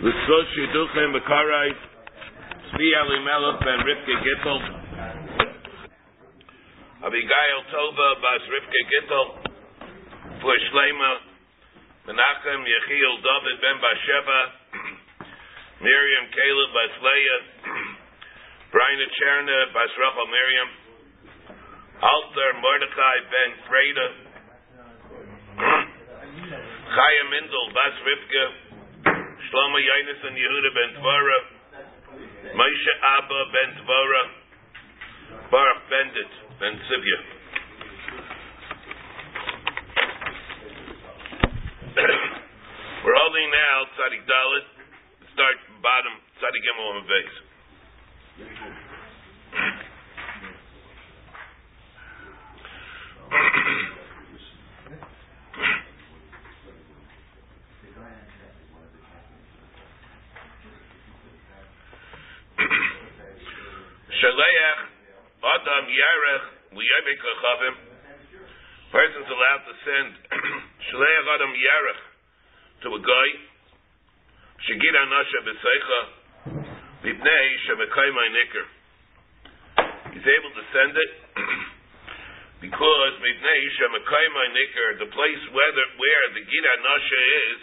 L'sos shiduchem b'karai Tzvi Elimelech ben Rivke Gittel. Abigail Tova bas Rivke Gittel. For Shlema Menachem Yechiel David ben Basheva Miriam Caleb bas Leah. Brian Cherna bas Rachel Miriam. Alter Mordechai ben Freda Chaya Mindel bas Rivke Shlomo Yonis and Yehuda ben Tvora, Moshe Abba ben Tvora, Baruch Bendit ben Sivya. We're holding now Tzadik Daled, start bottom Tzadik Gimel on base. Shaleach Adam Yarech Liyevik Chavim. Person's allowed to send Shaleach Adam Yarech to a guy. Shegid Anasha B'Seicha B'Pnei Shemekayma Nicker. He's able to send it because B'Pnei Shemekayma Nicker, the place where the, where the Gid Anasha is,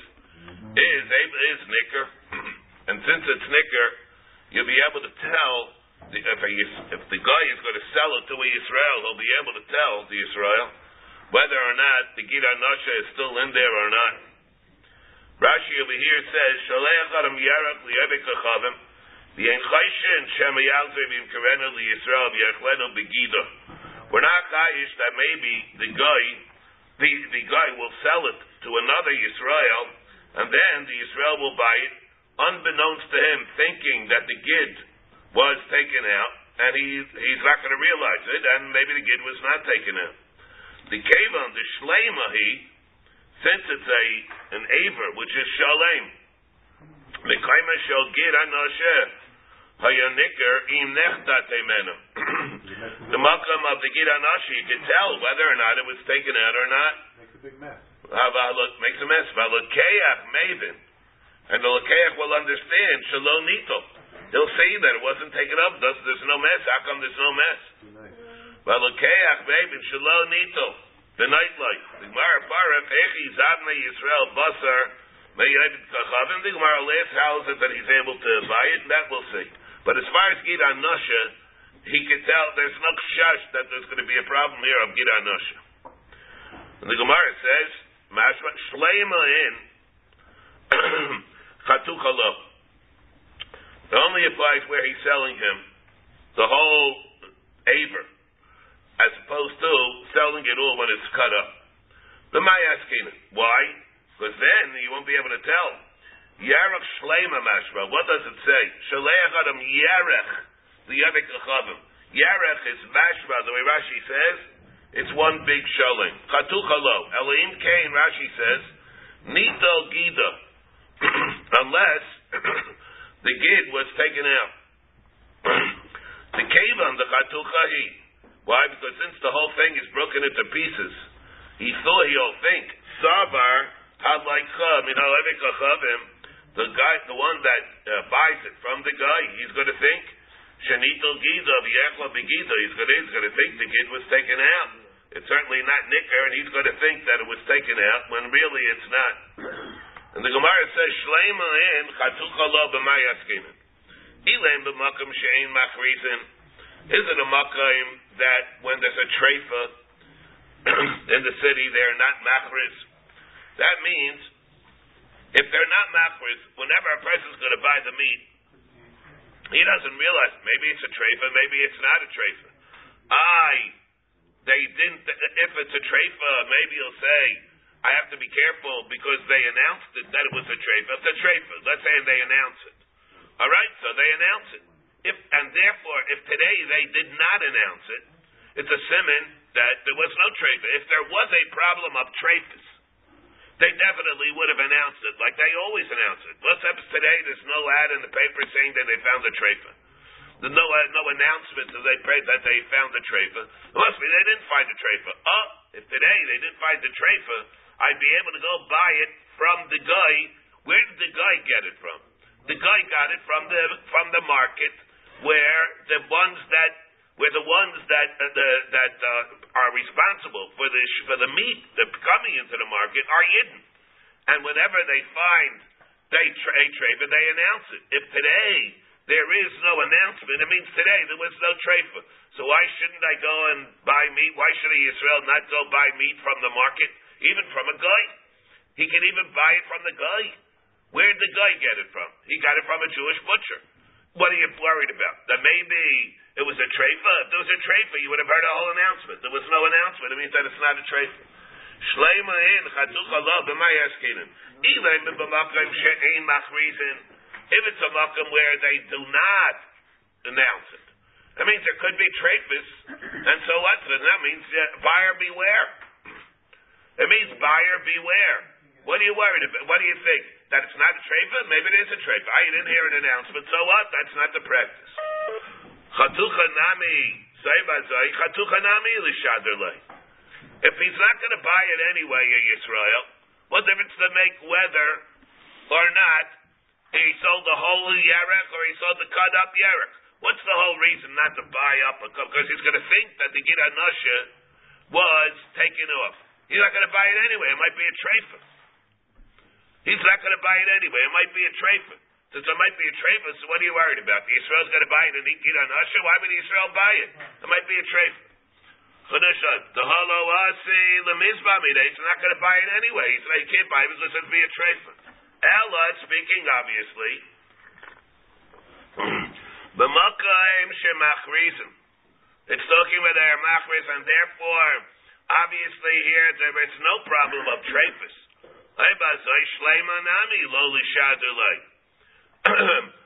is is Nicker, and since it's Nicker, you'll be able to tell the, if, a, if the guy is going to sell it to a Israel, he'll be able to tell the Israel whether or not the Gida Nasha is still in there or not. Rashi over here says, Shalech Adam Yarach Li'ebek Achavim, V'yen Chayshin Shem Yalzer V'im Karenu Li'Yisrael V'yachlenu Begida. We're not chayish that maybe the guy, the, the guy will sell it to another Yisrael, and then the Israel will buy it, unbeknownst to him, thinking that the Gid was taken out, and he he's not going to realize it, and maybe the gid was not taken out. The kavan, the shlema, he since it's a an aver which is shalem, the kaima shall gid im The makam of the gid anashi, you can tell whether or not it was taken out or not. Makes a big mess. Makes a mess. Valokeach maven, and the lokeach will understand shalom nito. He'll say that it wasn't taken up. There's, there's no mess. How come there's no mess? Well, Lukeach, baby, Shalom Nito, the nightlight. The Gemara Barak, Echi Zadna Yisrael Basar, Me'yed Kachavim. The Gemara last is it that he's able to buy it, and that we'll see. But as far as Gid Anusha, he can tell there's no shush that there's going to be a problem here of Gid Anusha. And the Gemara says, Mashma Shleima in Chatuchalot. It only applies where he's selling him the whole aver, as opposed to selling it all when it's cut up. The asking why? Because then you won't be able to tell. Yarech shleima mashma. What does it say? Shaleach adam yarech liyavik achavim. Yarech is mashma. The way Rashi says, it's one big sholem. Chatuchalo. Elohim Kain. Rashi says, nito gida. Unless the gid was taken out. the kavan, the chatuchahi. Why? Because since the whole thing is broken into pieces, he thought he'll think sabar had like you know, the guy, the one that uh, buys it from the guy, he's going to think shenito gida v'yechla begida. He's going to he's going to think the gid was taken out. It's certainly not nicker, and he's going to think that it was taken out when really it's not. And the Gemara says, Shleima in chatucha lo b'mayaskimin. Ilaim b'makam she'ein machrizin. Is it a makam that when there's a treifa in the city, they're not machriz? That means, if they're not machriz, whenever a person's going to buy the meat, he doesn't realize, maybe it's a treifa, maybe it's not a treifa. I, they didn't, if it's a treifa, maybe he'll say, I have to be careful because they announced it that it was a treifa. It's a treifa. Let's say they announce it. All right, so they announce it. If and therefore, if today they did not announce it, it's a simon that there was no treifa. If there was a problem of treifas, they definitely would have announced it, like they always announce it. Let's today. There's no ad in the paper saying that they found a treifa. the no uh, no announcement that they prayed that they found the trefa. It must be they didn't find the trefa. Oh, if today they didn't find the trefa, I'd be able to go buy it from the guy. Where did the guy get it from? The guy got it from the from the market where the ones that where the ones that uh, the, that uh, are responsible for the for the meat that coming into the market are hidden. And whenever they find they trade trade, they announce it. If today there is no announcement. It means today there was no treifa. So why shouldn't I go and buy meat? Why should Israel not go buy meat from the market, even from a guy? He can even buy it from the guy. Where did the guy get it from? He got it from a Jewish butcher. What are you worried about? That maybe it was a treifa. If there was a treifa, you would have heard a whole announcement. There was no announcement. It means that it's not a treifa. Shleima in chatucha lo b'may eskinin. Ilay b'makom she'ein machrizin. If it's a makom where they do not announce it, that means there could be trafis, and so what? That means uh, buyer beware. It means buyer beware. What are you worried about? What do you think? That it's not a trefa? Maybe it is a trefa. I didn't hear an announcement. So what? That's not the practice. Chatucha nami sayvazai chatucha nami. If he's not going to buy it anyway in Israel, what difference does it make whether or not he sold the whole yerek or he sold the cut up yerek. What's the whole reason not to buy up a cup? Because he's going to think that the Gid was taken off. He's not going to buy it anyway. It might be a trefa. He's not going to buy it anyway. It might be a trefa. Since it might be a trefa, so what are you worried about? Israel's going to buy it and eat Gid Anasha? Why would Israel buy it? It might be a trefa. The holo the mizbah He's not going to buy it anyway. He's like, he can't buy it because it's be a trefa. Ella speaking obviously. B'makaim shemachrizim. It's talking about their machriz, and therefore, obviously here there is no problem of trefus.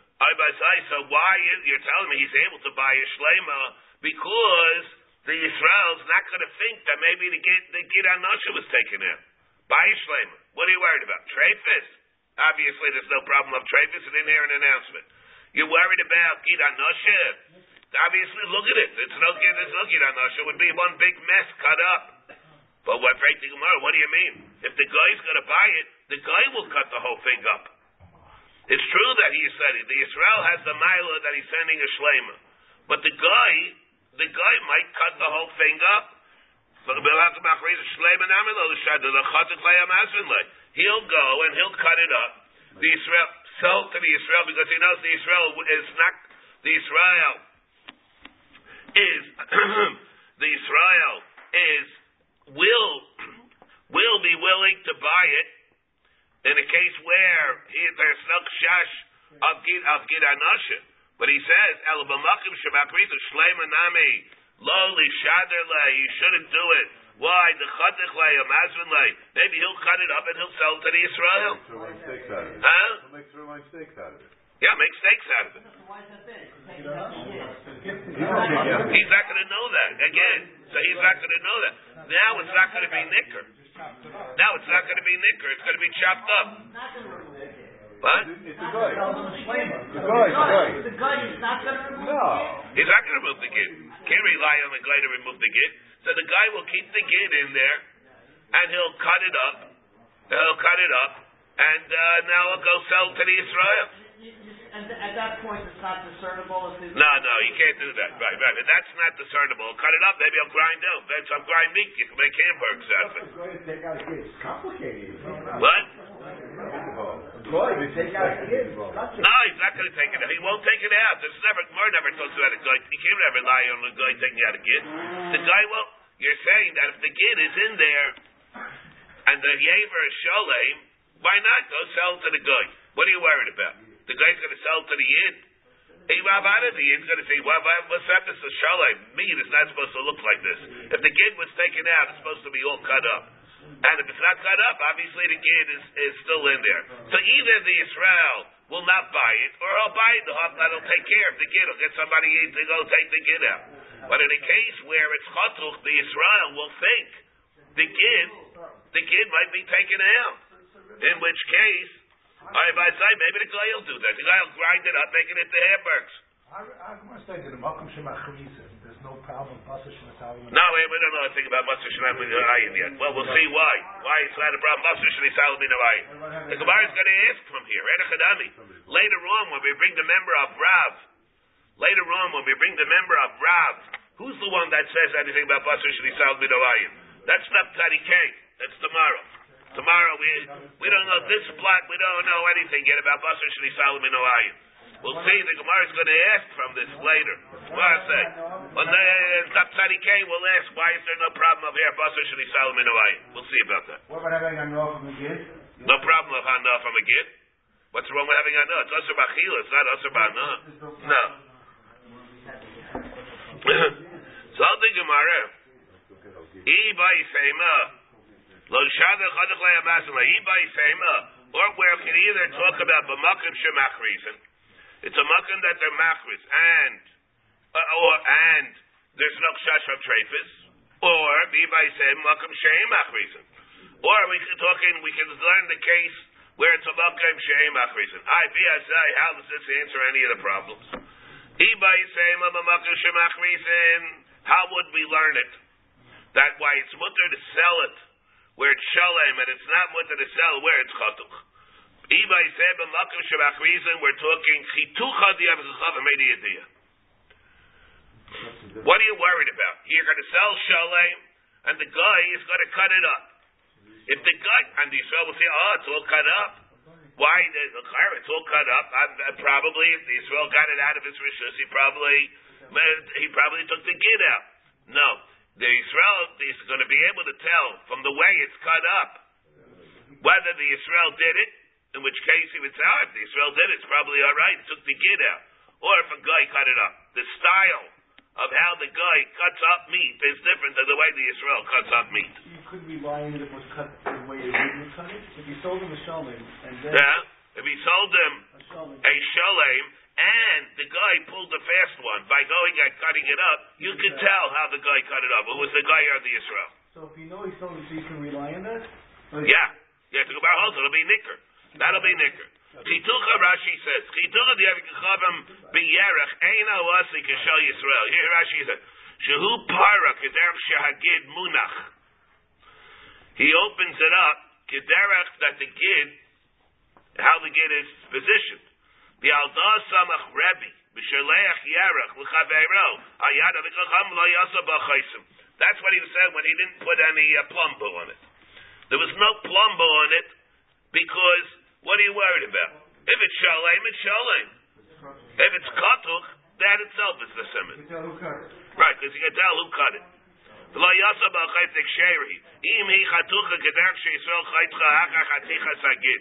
So why is you're telling me he's able to buy a shlema because the Israel's not going to think that maybe the git the git was taken out. Buy a shlema. What are you worried about? Trefus. Obviously, there's no problem of trafis and in here an announcement. You're worried about Gid Anosha? Obviously, look at it. It's Gid, there's no Gid Anosha. It would be one big mess cut up. But what break the Gemara? What do you mean? If the guy's going to buy it, the guy will cut the whole thing up. It's true that he said it. The Israel has the mila that he's sending a shlema, but the guy, the guy might cut the whole thing up. He'll go and he'll cut it up. The Israel sell to the Israel because he knows the Israel is not the Israel is the Israel is will will be willing to buy it in a case where he, there's no shash of gid of gid But he says el b'makim shabakritu shleima nami lo li shader You shouldn't do it why the chadich lay a mazvin lay? Maybe he'll cut it up and he'll sell it to the Israel. We make steaks out of Huh? He'll make sirloin steaks out of it. Yeah, make steaks out of it. He's not going to know that again. So he's not going to know that. Now it's not going to be nicker. Now it's not going to be nicker. It's going to be chopped up. What? It's guy. The guy. The guy. Is not going to remove. No. He's not going to remove the gid. Can't rely on the guy to remove the gid. So the guy will keep the gid in there, and he'll cut it up. He'll cut it up, and uh, now he'll go sell to the Israel. And at that point, it's not discernible if. No, no, you can't do that. Right, right. But that's not discernible. Cut it up, maybe I'll grind down. Then some grind meat. You can make hamburgers out of it. It's complicated. What? Boy, you take out kids. No, he's not going to take it out. He won't take it out. There's never, Gemara never talks about a guy. He can't never rely on the guy taking out a kid. The guy will. You're saying that if the kid is in there and the yaver is sholem, why not go sell to the guy? What are you worried about? The guy's going to sell to the yid. Hey, Rabbi, the yid's going to say, well, what's happened to sholem? Meat is not supposed to look like this. If the kid was taken out, it's supposed to be all cut up. And if it's not cut up, obviously the gid is, is still in there. So either the Israel will not buy it, or he'll buy it, the will take care of the gid, he'll get somebody to go take the gid out. But in a case where it's chatuch, the Israel will think the gid, the gid might be taken out. In which case, I might say maybe the guy will do that. The guy will grind it up, make it into hamburgers. There's no problem. No, wait, we don't know anything about Master Ayin yet. Well, we'll see why. Why it's not a problem. Master Ayin. The Gemara is going to ask from here. Later on, when we bring the member of Rav, later on, when we bring the member of Rav, who's the one that says anything about Master Ayin? That's not Tari K. That's tomorrow. Tomorrow, we we don't know this block. We don't know anything yet about Master Shalem Ayin. We'll see. The Gemara is going to ask from this later. Gemara say, on the Tzadi K, we'll ask why is there no problem of here? Basar Shani Salomon We'll see about that. What about having a from a gid? No problem of hana from a gid. What's wrong with having hana? It's usher b'achila. It's not usher b'hana. No. so the Gemara. I by Or where can either talk about b'makim shemachrizin. It's a makan that they're machris, and uh, or and there's no kshash of trefis, or by said makom sheim or we can talking we can learn the case where it's a makom sheim. I BSI, how does this answer any of the problems? by saying makom sheim. How would we learn it? That why it's mutter to sell it where it's shalem, and it's not mutter to sell where it's chatuch. Ibay said b'makom reason." we're talking chitucha di'avchachav idea. What are you worried about? You're going to sell shalem, and the guy is going to cut it up. If the guy and the Israel will say, "Oh, it's all cut up," why? The, car? it's all cut up. I, I, probably, if the Israel got it out of his rishus, he probably he probably took the gid out. No, the Israel is going to be able to tell from the way it's cut up whether the Israel did it in which case he would say, oh, if the Israel did it, it's probably all right, took the gid out. Or if a guy cut it up. The style of how the guy cuts up meat is different than the way the Israel cuts up meat. You could be lying that it was cut the way the meat was cut it. If he sold him a shalem, and then... Yeah, if he sold him a shalem, and the guy pulled the fast one by going and cutting it up, you could tell how the guy cut it up. It was the guy or the Israel. So if you know he sold it, so you can rely on that? Yeah. Yeah, to go back also, it'll be nicker. That'll be nicker. Chitucha Rashi says, Chitucha di'avikachavim b'yerech eina wasi kishal Yisrael. Here Rashi says, Shehu para kederech shehagid munach. He opens it up, kederech that the gid, how the gid is positioned. Bi'aldah samach Rebbe, b'sheleach yerech l'chaveiro, ayad avikacham lo yasa b'chaisim. That's what he said when he didn't put any uh, plumbo on it. There was no plumbo on it because what are you worried about? If it's shalem, it's shalem. If it's katuch, that itself is the simon. Right, because you can tell who cut it. ולא יעשה בחייתק שרי, אם היא חתוכה כדרך שישראל חייתך אחר חתיכה סגיד.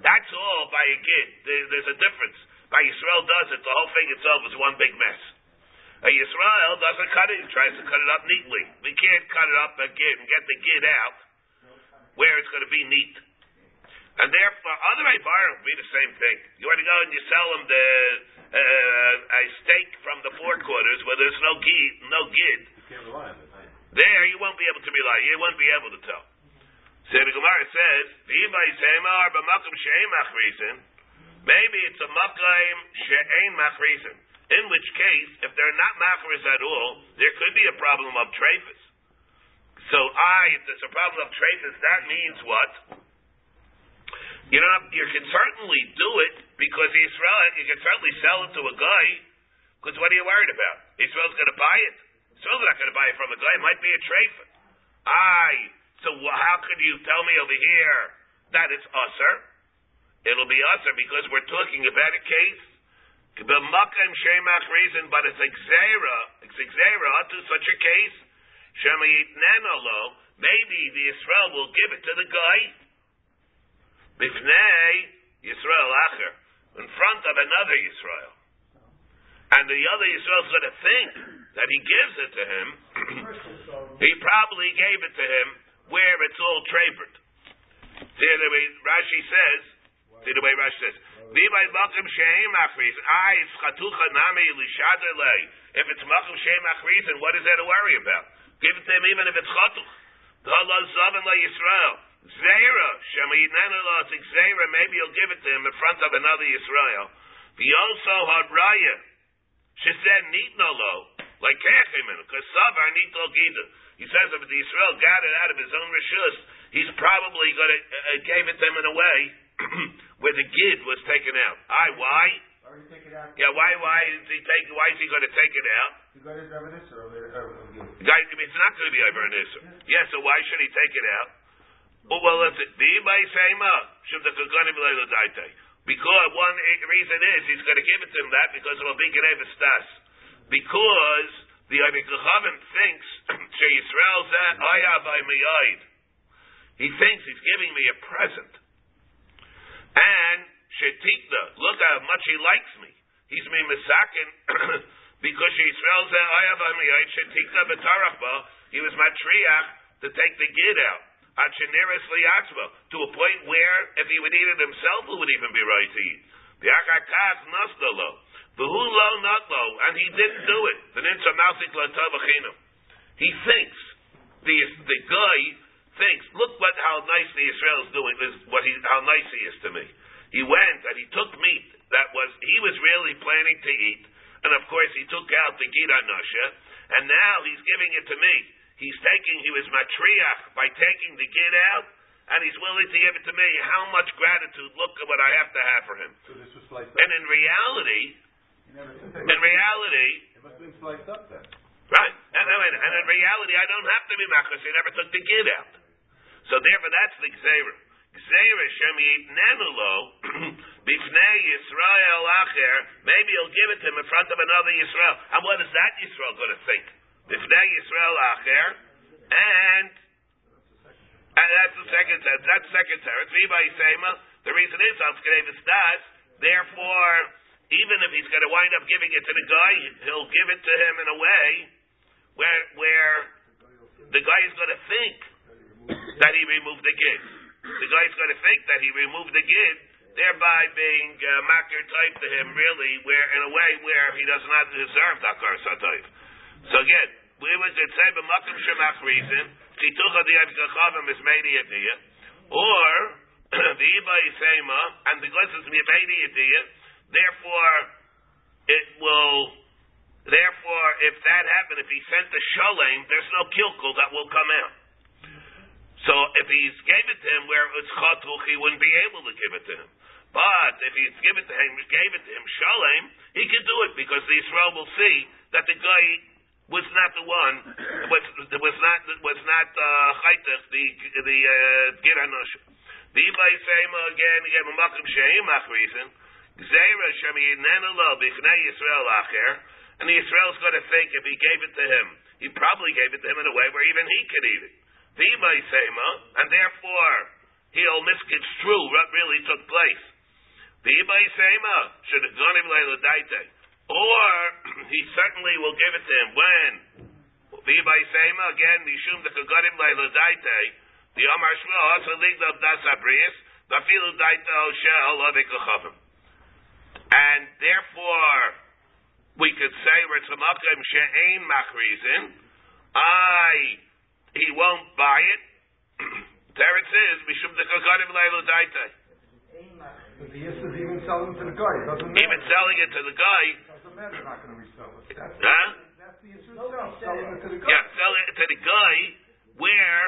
that's all by a kid. There's a difference. By Yisrael does it, the whole thing itself is one big mess. A Yisrael doesn't cut it, he tries to cut it up neatly. We can't cut it up again and get the kid out where it's going to be neat. And therefore, other Ibar will be the same thing. You want to go and you sell them the, uh, a steak from the four quarters where there's no gid, no gid. You can't rely on it. There, you won't be able to rely. You won't be able to tell. So the Gemara says, Maybe it's a makayim she'ein machrizim. In which case, if they're not machris at all, there could be a problem of trafis. So I, if there's a problem of trafis, that means what? You know, you can certainly do it because Israel, you can certainly sell it to a guy. Because what are you worried about? Israel's going to buy it. Not going to buy it from a guy. It might be a trafis. I. So how could you tell me over here that it's usher? It'll be usher because we're talking about a case B'makom shemach reason, but it's exera, it's exera to such a case. Shemayitnenalo, maybe the Israel will give it to the guy. Bifnei Yisrael acher, in front of another Israel. And the other Israel is going to think that he gives it to him. he probably gave it to him where it's all trapered. See the way Rashi says, see the way Rashi says, V'imay makom sheim achris. Ah, it's nami lishadele. If it's makom sheim achris, then what is there to worry about? Give it to him even if it's chatuch. D'halal zaven la Yisrael. Zera, Shemayitnenelo, it's Zera, maybe you'll give it to him in front of another Israel. V'yoso hadraya, she said nitnolo, like Kechimin, because Savar nitol gida. He says if the Israel got it out of his own rishus, he's probably going to uh, gave it to him in a way where the gid was taken out. I why? Already take it out. Yeah, why? Why is he take? Why is he going to take it out? You got his evidence or? Guy, it's not going to be over an Isser. Yeah, so why should he take it out? Oh, well, listen, the Sema, Because one reason is he's going to give it to him that because of a big Stas. Because the Abikachavim thinks She Yisrael ah, by Miyad. He thinks he's giving me a present. And Shetikna, look how much he likes me. He's me Misakin because She Yisrael ah, by Miyad, Shetikna B'tarachba, he was matriach to take the gid out. To a point where, if he would eat it himself, who would even be right to eat? The Akakach Nasdalo. V'hu lo not lo, and he didn't do it. The ninsa malsik He thinks the the guy thinks, look what how nice the Israel is doing. This what he how nice he is to me. He went and he took meat that was he was really planning to eat, and of course he took out the gida nasha, and now he's giving it to me. He's taking he was matriach by taking the gid out, and he's willing to give it to me. How much gratitude! Look at what I have to have for him. So this was sliced up. And in reality, in reality, it must have been sliced up then. Right. And, and, and in reality, I don't have to be machas. He never took the gid out. So therefore, that's the gzeira. Gzeira shem nenulo bifnei Yisrael acher. Maybe he'll give it to him in front of another Yisrael. And what is that Yisrael going to think? Bifnei Yisrael acher, and and that's the second teretz. That's the second teretz. The reason is Therefore even if he's going to wind up giving it to the guy, he'll give it to him in a way where where the guy is going to think that he removed the gid. The guy is going to think that he removed the gid, thereby being uh, makir type to him, really, where in a way where he does not deserve dakar type. So again, we would say b'makim shemach reason chitucha di'avgachavim is made or the iba and the glasses miyabedi Therefore, it will. Therefore, if that happened, if he sent the shalem, there's no kilkul that will come out. So if he gave it to him where it's chatuch, he wouldn't be able to give it to him. But if he gave it to him, gave it to him shalem, he can do it because the Israel will see that the guy was not the one was was not was not uh, the the uh, The Ibay Sema again again Makim Sheim reason. Gzeira Shem Yinenelo Bichnei Yisrael Acher, and the Israel's going to think if he gave it to him, he probably gave it to him in a way where even he could eat it. V'imay Sema, and therefore he'll misconstrue what really took place. V'imay Sema should have gone him Daite, or he certainly will give it to him when. V'imay Sema again Mishum the Kagadim Daite, the Amar Shmuel also linked up Das Abrius, Vafilu Daite Shel Avikachavim. And therefore, we could say, Ritzamakim she'ein machrizin, I, he won't buy it. Teretz is, Mishum de Kagadim Leilu Daite. But the is even selling to the guy, doesn't matter. Even selling it to the guy. Doesn't. They're not going to resell it. That's, huh? that's the Yisra selling it to the guy. Yeah, selling it to the guy where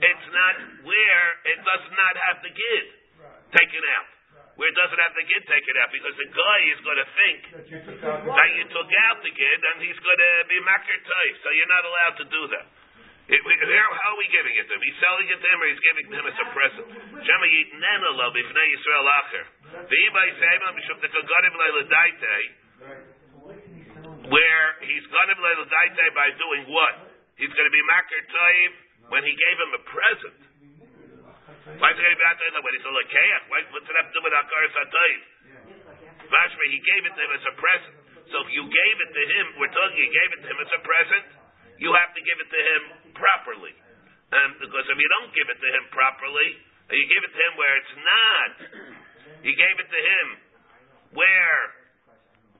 it's not, where it does not have the gid right. taken out where it doesn't have the gid taken out, because the guy is going to think that you took out the gid and he's going to be makir toif, so you're not allowed to do that. It, we, how are we giving it to him? He's selling it to him or he's giving it to him as a present. Shema yitnena lo b'fnei Yisrael acher. V'ibay seima b'shum tekagadim le'ledaite, where he's gonna ganim le'ledaite by doing what? He's going to be makir toif when he gave him a present. Why is it going to be there when he's a lekeach? Why, what's it have to do with Akar? Mashma, he gave it to him as a present. So if you gave it to him, we're talking you gave it to him as a present, you have to give it to him properly. And because if you don't give it to him properly, you give it to him where it's not, you gave it to him where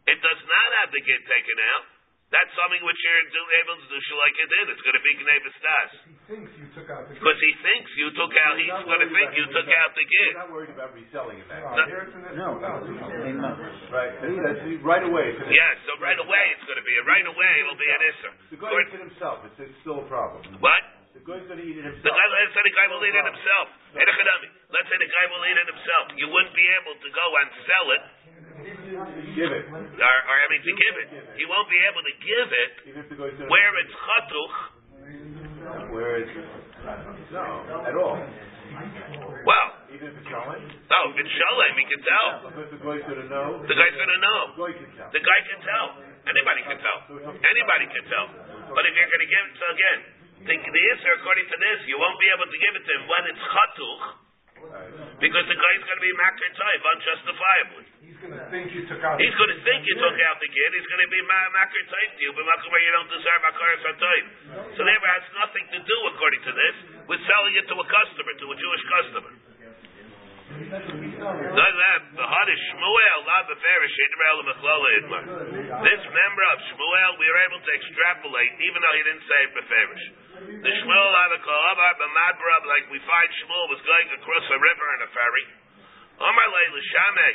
it does not have the get taken out, that's something which you're do, able to do like it did. It's going to be Gnebis Das. He thinks you took out the. Because he thinks you took out, he's not going to think you took out the He's kid. not worried about reselling it back. No, here it's in this- No, oh, no, no. Right, right away. it's Yes, so right away it's going to be. Right away it'll be an Isser. The guy eats it himself, it's, it's still a problem. What? The guy's gonna eat it himself. guy, let's say the guy will eat it himself. Hey, the Chadami, Let's say the guy will eat it himself. You wouldn't be able to go and sell it, Give it, or, or I mean, to give it. He won't be able to give it even if the guy's gonna. where it's chatuch. Where it's, no, at all. Well, Even if it's selling, no, if it's shalem, he can tell. the guy's gonna know. The guy's going to know. The guy can tell. The guy can tell. Anybody can tell. Anybody can tell. But if you're going to give it, so again, the, the answer according to this, you won't be able to give it to him when it's chatuch, because the guy's going to be makir taif unjustifiably. He's gonna think you took out. He's going to think you took out the kid. He's going to be ma- makir taif to you, but makir where you don't deserve makir taif. So therefore, has nothing to do, according to this, with selling it to a customer, to a Jewish customer. Does that This member of Shmuel we were able to extrapolate, even though he didn't say it beferish. The Shmuel had a kolavar b'madbrab like we find Shmuel was going across a river in a ferry. Omar l'shamei,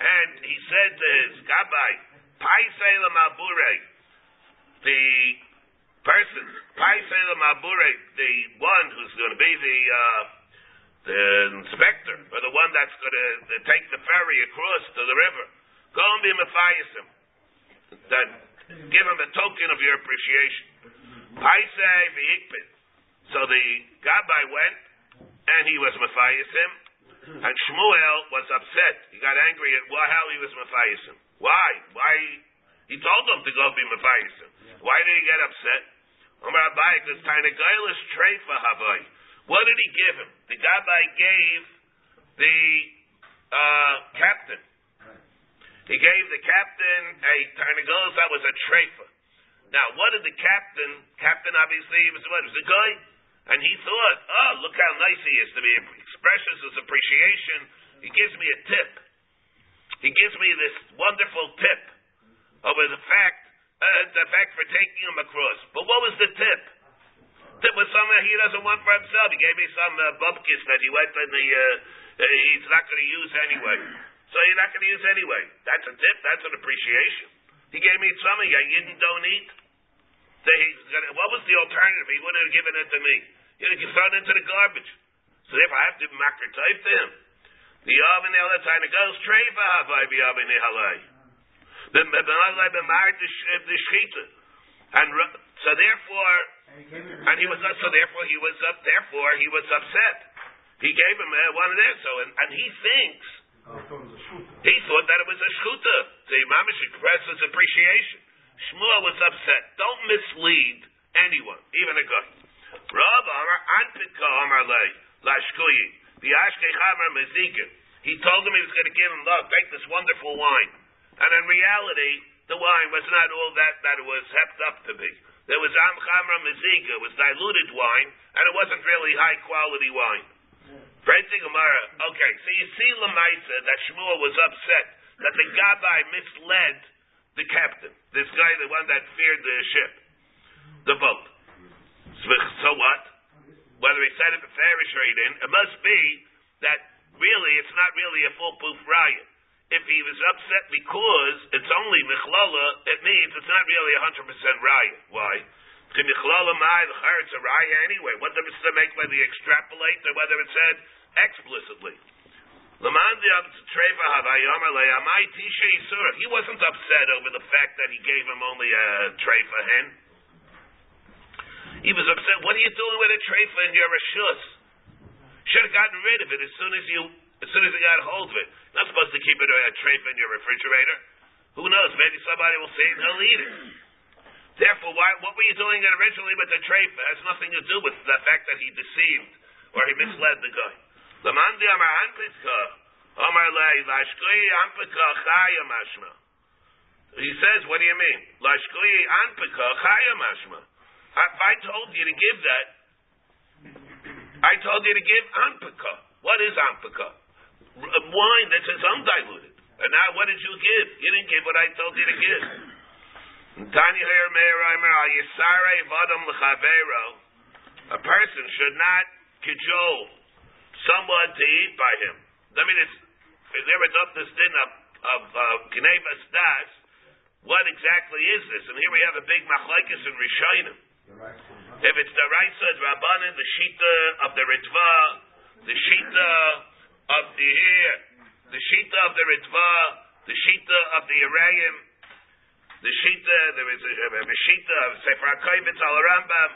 and he said to his gabbai, Paisei l'mabure, the person, Paisei l'mabure, the one who's going to be the uh, the inspector, or the one that's going to uh, take the ferry across to the river, go and be Mephiasim. Then give him a token of your appreciation. Paisei v'ikpid. So the Gabbai went, and he was Mephiasim, and Shmuel was upset. He got angry at why, how he was Mephiasim. Why? Why? He told them to go be Mephiasim. Why did he get upset? Omar Abai, because Tainagailis Treifa Havai. What did he give him? The Gabbai gave the uh, captain. He gave the captain a Tarnagolas that was a treifa. Now, what did the captain, captain obviously was what, was a guy? And he thought, oh, look how nice he is to be, expresses his appreciation. He gives me a tip. He gives me this wonderful tip over the fact, uh, the fact for taking him across. But what was the tip? Tip was something he doesn't want for himself. He gave me some uh, bubkis that he went in the, uh, uh, he's not going to use anyway. So you're not going to use anyway. That's a tip. That's an appreciation. He gave me something I didn't don't eat. So he's gonna, what was the alternative? He wouldn't have given it to me. You know, you throw it into the garbage. So therefore, I have to makar type to him. The oven the other time goes treifa havai be oven halai. The the the shchita. And so therefore, and he was so therefore he was up. Therefore he was upset. He gave him uh, one of this. So and, and he thinks he thought that it was a shchuta. The mamish expressed his appreciation. Shmuel was upset. Don't mislead anyone, even a guy. Rav Amar Anpika Amar Le Lashkuyi the Ashkei Chamar Mezikin. He told him he was going to give him look, take this wonderful wine, and in reality, the wine was not all that that it was hepped up to be. There was Am Chamra Mezika, it was diluted wine, and it wasn't really high quality wine. Praising Gemara. Okay, so you see Lamaisa that Shmuel was upset that the Gabbai misled the captain, this guy, the one that feared the ship, the boat. So, what? Whether he said it beferish or he didn't, it must be that really it's not really a foolproof riot. If he was upset because it's only michlala, it means it's not really a hundred percent riot. Why? Michlala mai the it's a riot anyway. What difference does it make whether you extrapolate or whether it said explicitly? He wasn't upset over the fact that he gave him only a treifa hen. He was upset. What are you doing with a treifa in your rishus? Should have gotten rid of it as soon as you, as soon as you got hold of it. Not supposed to keep it in a treifa in your refrigerator. Who knows? Maybe somebody will see it and he'll eat it. Therefore, why, what were you doing originally with the treifa? It has nothing to do with the fact that he deceived or he misled the guy. He says, what do you mean? If I told you to give that, I told you to give anpika. What is anpika? Wine that is undiluted. And now what did you give? You didn't give what I told you to give. Vadam Lechavero. A person should not cajole someone to eat by him. I mean, it's, is there a this din of, of uh, Gnevas Das? What exactly is this? And here we have a big machlekes in Rishonim. If it's the Raisa, the Rabbanin, the Shita of the Ritva, the Shita of the the Shita of the Ritva, the Shita of the Arayim, the Shita, there is a, a Shita of Sefer HaKoivitz al Rambam,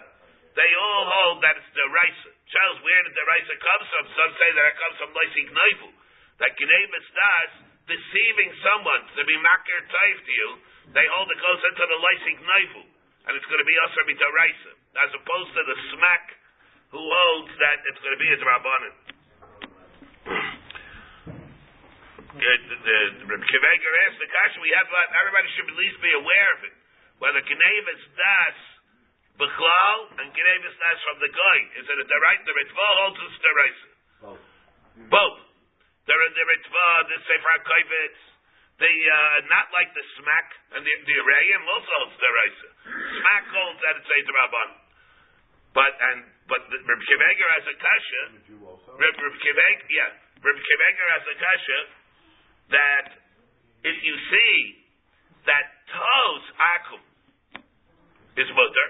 they all hold that it's the Raisa. Charles, where did the Raisa come from? Some say that it comes from Loisig Noivu. That Gnevis Das, deceiving someone to be makir taif to you, they hold it goes into the Loisig Noivu. And it's going to be also be Raisa. As opposed to the Smak who holds that it's going to be a Rabbanin. The, Rabbi Akiva Eiger asked the question, we have, about everybody should at least be aware of it. Whether Gnevis Das Bechlal and Gnevis Das from the guy. Is it the right? The Ritva holds it's the right. Both. Both. The, the Ritva, the Sefer HaKoivitz, the, uh, not like the Smak and the, the Arayim also holds the right. Smak holds that it's a Rabban. But, and, but the, Rabbi Akiva Eiger has a kasha. Rabbi Akiva Eiger, yeah. Rabbi Akiva Eiger has a kasha that if you see that Tos Akum is mutter,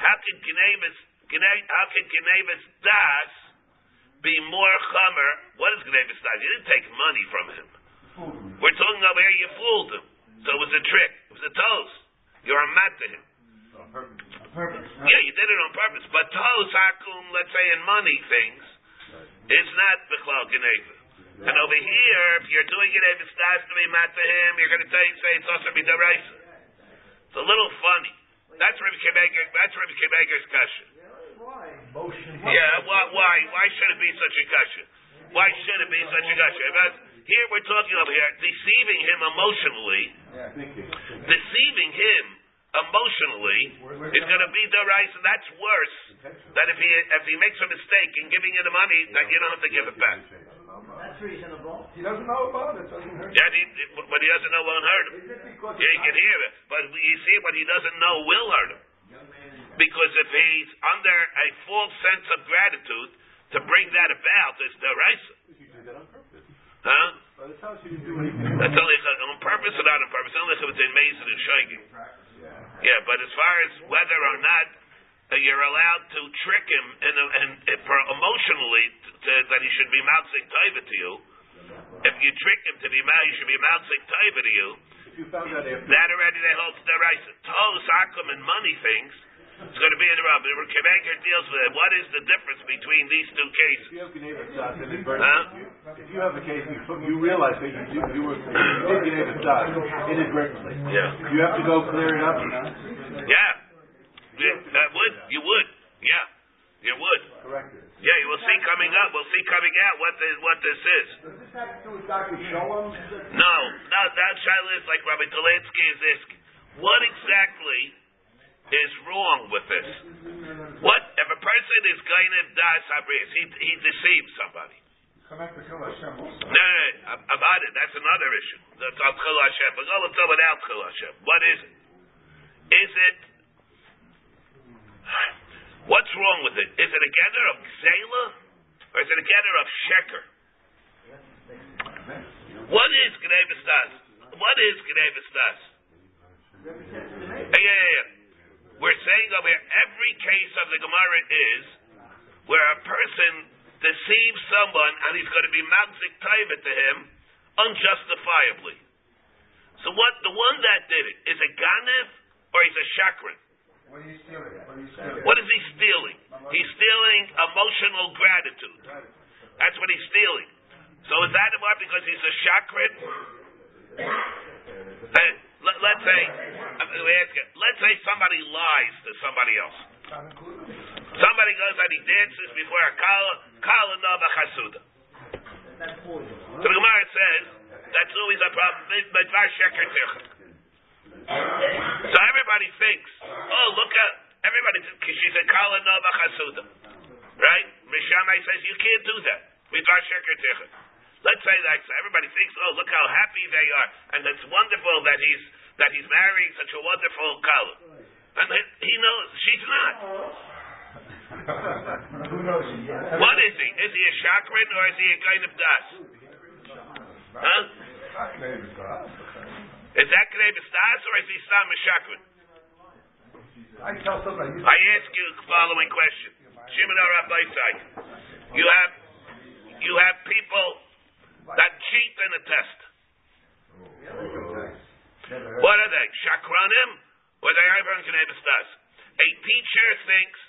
how can Gnevis, how can Gnevis Das be more chomer? What is Gnevis Das? You didn't take money from him. We're talking about here you fooled him. So it was a trick. It was a Tos. You're a mat to him. Purpose. Yeah, you did it on purpose. But Tos Akum, let's say in money things, is not the Bechlal Gnevis. And over here, if you're doing it if it starts to be mat to him, you're going to say, say it's also be deraisa. It's a little funny. That's Rabbi Akiva Eiger, that's Rabbi Akiva Eiger's kasha. Yeah, why, why? Why should it be such a kasha? Why should it be such a? Because here we're talking over here, deceiving him emotionally, deceiving him emotionally is going to be deraisa. That's worse than if he if he makes a mistake in giving you the money that you don't have to give it back. That's reasonable. He doesn't know about it. Doesn't hurt. Yeah, he, but he doesn't know won't hurt him. Yeah, he can hear it, but you see, what he doesn't know will hurt him. Because if he's under a false sense of gratitude to bring that about, it's deraisa. You did that on purpose. Huh? By the time you do anything. That's only on purpose or not on purpose. Only if it's in Mason and Shaygin. Yeah, but as far as whether or not you're allowed to trick him and, and, emotionally to, to, that he should be mouthing taiva to you, if you trick him to be mouth, he should be mouthing taiva to you. If you after. That already they hold the right. Tos akum and money things. It's going to be in the rub. The Kemeker deals with it. What is the difference between these two cases? If you have Geneva Stas and it's very Huh? if you have a case you, you realize that you, you, you were you did Geneva Stas inadvertently. Yeah. You have to go clear it up. Yeah. Uh, yeah, That would. You would. Yeah. You would. Correct. Yeah, you will see coming up. We'll see coming out what this, what this is. Does this have to do with Dr. Shalom? No, no, that Shaila is like Rabbi Delansky is asking. What exactly is wrong with this? What if a person is going to habris? He he deceives somebody. Connect to Kill Hashem also. No, no, no, about it. That's another issue. That's al Hashem. But let's go without Chil Hashem. What is it? Is it? What's wrong with it? Is it a gather of Zela? Or is it a gather of Sheker? What is Gnevis Das? What is Gnevis Das? Yeah, yeah, yeah. We're saying over here, every case of the Gemara is where a person deceives someone and he's going to be magzik taiva to him unjustifiably. So what, the one that did it, is a ganev or he's a shakran? What is he stealing? He's stealing emotional gratitude. That's what he's stealing. So is that what? Because he's a? Hey, let, let's say, let's say somebody lies to somebody else. Somebody goes and he dances before a kala, nava chasuda. So the Gemara says, that's always a problem. Midvar sheker ticha. So everybody thinks, oh, look at, everybody, she's a kala nova chasuda. Right? Mishamai says, you can't do that. Midvar sheker ticha. Let's say that so everybody thinks, oh, look how happy they are, and it's wonderful that he's that he's marrying such a wonderful kala. And he knows she's not. Who knows? What is he? Is he a chakran or is he a kind of das? Huh? Is that Knevis das or is he a chakran? I tell somebody. I ask you the following question. Shimon Rabbi You have you have people that cheat in a test. What are they? Shakranim? Or they are Knevis das? A teacher thinks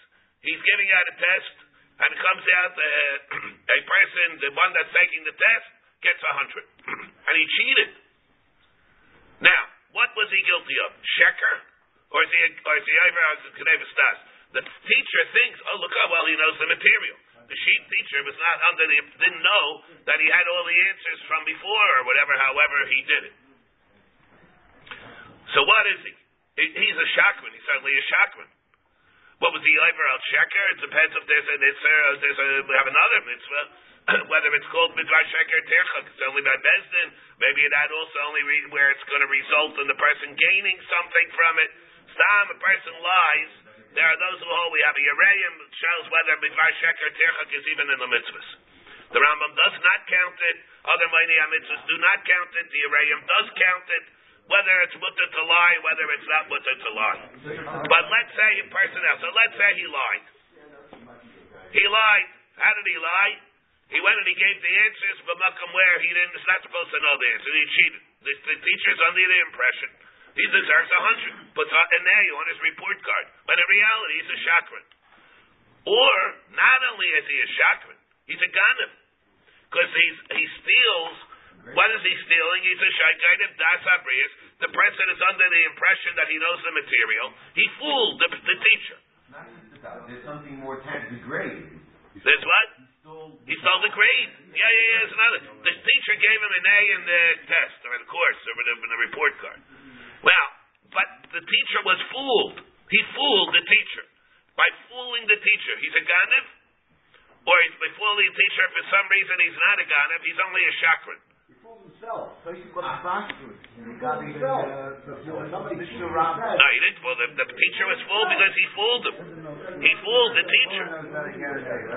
he's giving out a test and it comes out uh, a person, the one that's taking the test, gets a hundred. and he cheated. Now, what was he guilty of? Sheker? Or is he, or is he stas? The teacher thinks, oh, look how well he knows the material. The sheet teacher was not under the, didn't know that he had all the answers from before or whatever, however he did it. So what is he? He's a shakman. He's certainly a shakman. What was the over al sheker? It depends if there's a mitzvah, there's a, we have another mitzvah, whether it's called midvar sheker tirchak. It's only by bezdin. Maybe that also only re- where it's going to result in the person gaining something from it. Stam, a person lies. There are those who hold we have a Yereim shows whether midvar sheker tirchak is even in the mitzvahs. The Rambam does not count it. Other mighty mitzvahs do not count it. The Yereim does count it whether it's mutter to lie, whether it's not mutter to lie. But let's say a person else. So let's say he lied. He lied. How did he lie? He went and he gave the answers, but Malcolm where he didn't. Is not supposed to know the answer. He cheated. The, the teacher's under the impression he deserves a hundred. Puts an A on his report card, but in reality he's a chakran. Or not only is he a chakran, he's a ganim because he's he steals what is he stealing? He's a shaykainim das abrius. The person is under the impression that he knows the material. He fooled the, the teacher. There's something more tangible. There's what? He stole the grade. Yeah, yeah, yeah. There's another. The teacher gave him an A in the test or in the course or in the, in the report card. Well, but the teacher was fooled. He fooled the teacher by fooling the teacher. He's a ganiv, or he's by fooling the teacher for some reason he's not a ganiv. He's only a chakran himself. So ah. he got the prostitute. He got even somebody Mr. No, he didn't fool. The, the teacher was fooled because he fooled him. He fooled the teacher.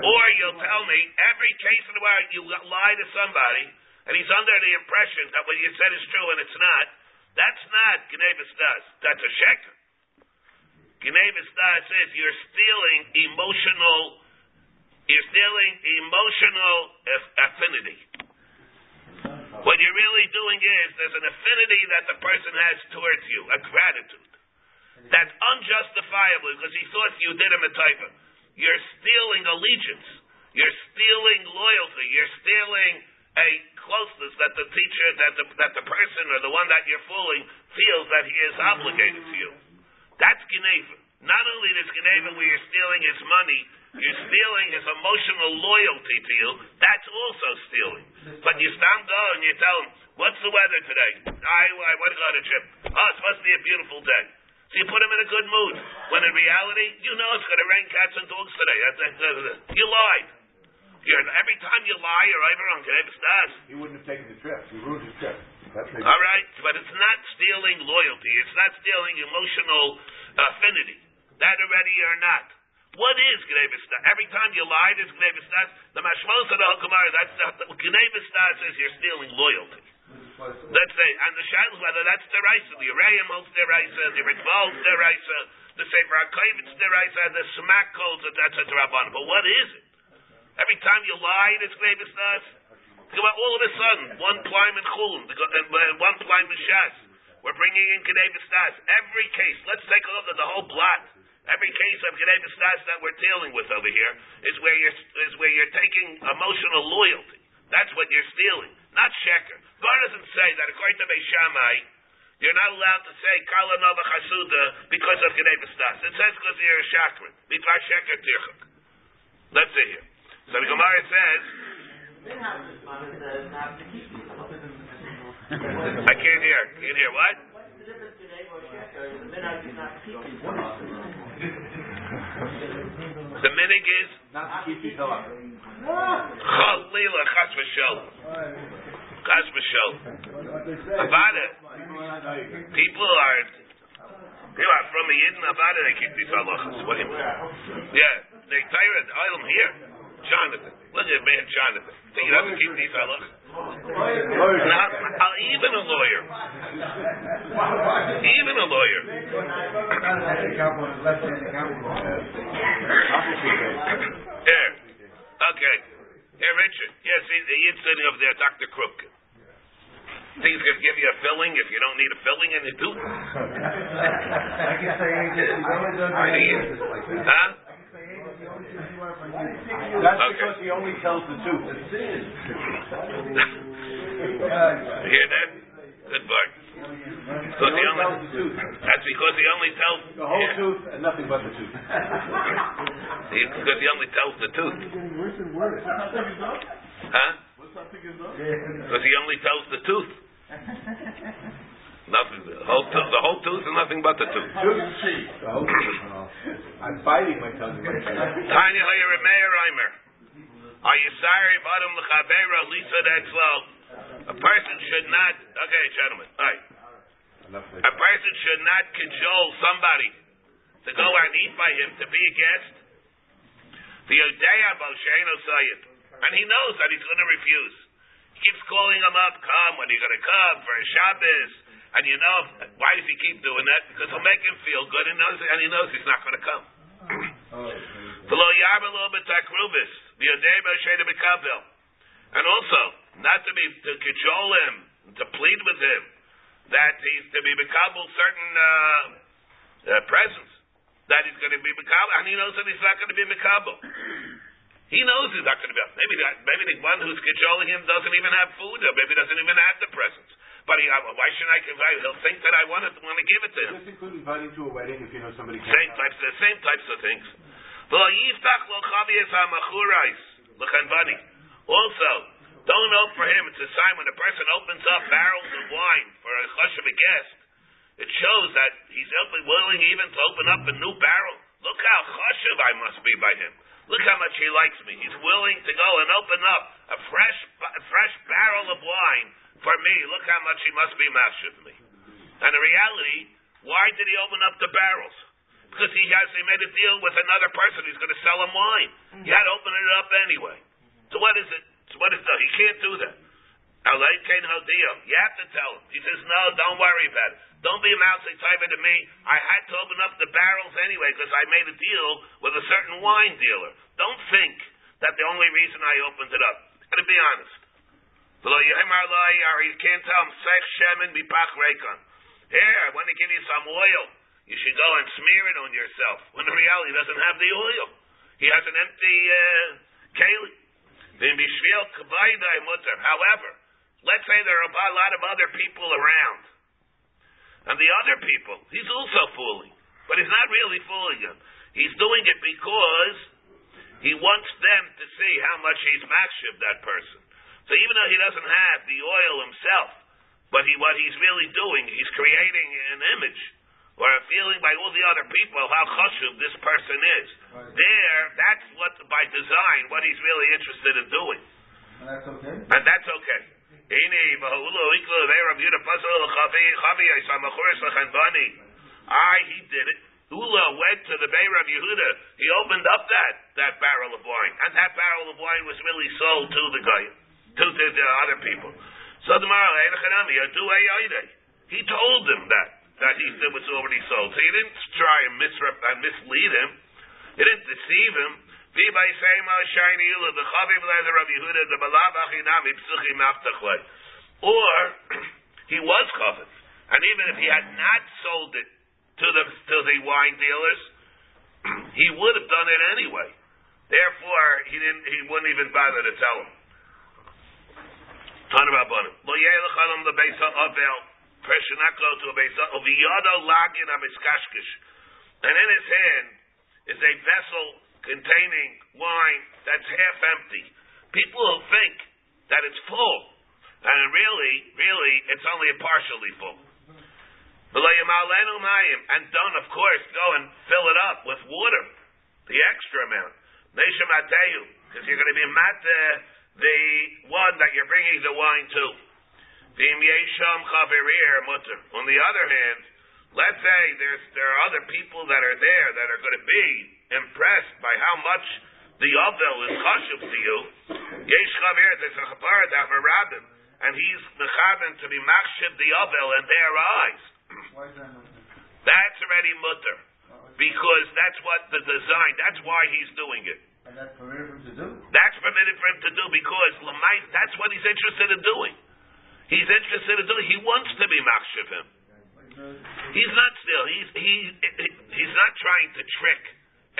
Or you'll tell me every case in the world you lie to somebody and he's under the impression that what you said is true and it's not. That's not Gnevis does. That's a sheker. Gnevis does is you're stealing emotional. You're stealing emotional affinity. What you're really doing is there's an affinity that the person has towards you, a gratitude. That's unjustifiable because he thought you did him a type You're stealing allegiance. You're stealing loyalty. You're stealing a closeness that the teacher, that the, that the person or the one that you're fooling feels that he is obligated to you. That's Geneva. Not only is Geneva where you're stealing his money, you're stealing his emotional loyalty to you. That's also stealing. But you stand there and you tell him, what's the weather today? I, I want to go on a trip. Oh, it's supposed to be a beautiful day. So you put him in a good mood. When in reality, you know it's going to rain cats and dogs today. You lied. You're, every time you lie, you're over on Das. He wouldn't have taken the trip. He ruined his trip. All right, but it's not stealing loyalty. It's not stealing emotional affinity. That already you're not. What is Gnevis Every time you lie, there's Gnevis The mashmos oh, of the Hukumar, that's the Gnevis is you're stealing loyalty. Let's say, and the shadow whether that's the Raisa, the Arayim holds the Raisa, the holds the Raisa, the Sefer HaKayvitz the Raisa, the Smak holds it, that's a Rabban. But what is it? Every time you lie, there's Gnevis Das. All of a sudden, one plime in Chullin, uh, uh, one plime in Shas. We're bringing in Gnevis Das. Every case, let's take a look at the whole blot. Every case of Gedei Stas that we're dealing with over here is where you're is where you're taking emotional loyalty. That's what you're stealing, not sheker. God doesn't say that according to Beis Shammai, you're not allowed to say Kala Nova Chasuda because of Gedei Stas. It says because you're a shakran. Mitvar sheker tirchuk. Let's see here. So the Gemara says. I can't hear. Can't hear what? The minig is not to keep you talk. Chalila chas v'shel. Chas v'shel. Avada. People are, people are from a Yidden it, they keep these halachas. What do you mean? Yeah, they tire the oil here. Jonathan. Look at man Jonathan. Think he doesn't keep these halachas? Not, uh, even a lawyer. Even a lawyer. Here. Okay. Here, Richard. Yes, he, the Yid sitting over there, Dr. Crook. Think he's going to give you a filling if you don't need a filling in the tooth? I can say anything. Huh? That's because he only tells the truth. You hear that? Good boy. Because he only, tells the truth. that's because he only tells The whole yeah. truth and nothing but the truth. He, because he only tells the truth. Huh? Because he only tells the truth. Nothing. The whole, tooth, the whole tooth and nothing but the tooth. The whole truth. I'm biting my tongue. Tanya Hoyer Meir Reimer. Are you sorry, bottom lechabera lisa that's A person should not. Okay, gentlemen. All right. A person should not cajole somebody to go and eat by him to be a guest. The Odeya Bosheno Sayid. And he knows that he's going to refuse. He keeps calling him up, come, when are you going to come for a Shabbos? And you know, why does he keep doing that? Because he'll make him feel good and, knows, and he knows he's not going to come. Below Yab a little bit takrubis. The Odeya Bosheno Bekavil. And also, not to be, to cajole him, to plead with him, that he's to be Bekabel certain, uh, uh, presents that he's going to be Mikabel, and he knows that he's not going to be Mikabel. He knows he's not going to be. Maybe that, maybe the one who's cajoling him doesn't even have food, or maybe doesn't even have the presents. But he, why should I? He'll think that I want to want to give it to him. Just include inviting to a wedding if you know somebody can't Same types, the same types of things. V'lo yiftach lo chavias ha'machurais l'chanvani. Also, don't open for him. It's a sign when a person opens up barrels of wine for a chush of a guest. It shows that he's open, willing even to open up a new barrel. Look how chashiv I must be by him. Look how much he likes me. He's willing to go and open up a fresh, a fresh barrel of wine for me. Look how much he must be mashiv me. And in reality, why did he open up the barrels? Because he has he made a deal with another person who's going to sell him wine. Mm-hmm. He had to open it up anyway. So what is it? So what is that? He can't do that. Alay Kain Hodio. You have to tell him. He says, no, don't worry about it. Don't be a mousy type to me. I had to open up the barrels anyway because I made a deal with a certain wine dealer. Don't think that the only reason I opened it up. Gotta be honest. Below Yehemar Lai, or you can't tell him, Sech Shemin Bipach Rekon. Here, I want to give you some oil. You should go and smear it on yourself. When in reality, he doesn't have the oil. He has an empty uh, keli. However, let's say there are a lot of other people around, and the other people, he's also fooling, but he's not really fooling them. He's doing it because he wants them to see how much he's makshiv that person. So even though he doesn't have the oil himself, but he what he's really doing, he's creating an image or a feeling by all the other people how chashuv this person is. There, that's what by design what he's really interested in doing. And that's okay. And that's okay. Ini bahulu iklu they Rav Yehuda pasal chavi chavi isamachuris lechanvani. I he did it. Ula went to the Bay Rav Yehuda. He opened up that that barrel of wine, and that barrel of wine was really sold to the guy, to the, the other people. So the He told them that that he it was already sold. So he didn't try and misrep and mislead him. He didn't deceive him. Or he was covered. And even if he had not sold it to the to the wine dealers, he would have done it anyway. Therefore, he didn't. He wouldn't even bother to tell him. Tana Rabbanim. Lo yelechanam the beisa avel. Person not go to a beisa. Oviyado lagin amiskashkish. And in his hand is a vessel containing wine that's half empty. People will think that it's full, and really, really, it's only partially full. And don't, of course, go and fill it up with water, the extra amount. because you're going to be mat the one that you're bringing the wine to. V'im yesham chaverir mutter. On the other hand, let's say there's there are other people that are there that are going to be impressed by how much the Avel is chashuv to you. Yesh chaver, there's a chavar rabin, and he's mechaben to be machshiv the Avel in their eyes. Why is that not? That's already mutter. Oh, because that's what the design, that's why he's doing it. And that's permitted for him to do? That's permitted for him to do because Lamait, that's what he's interested in doing. He's interested in doing. He wants to be machshiv him. He's not still. He's he he's not trying to trick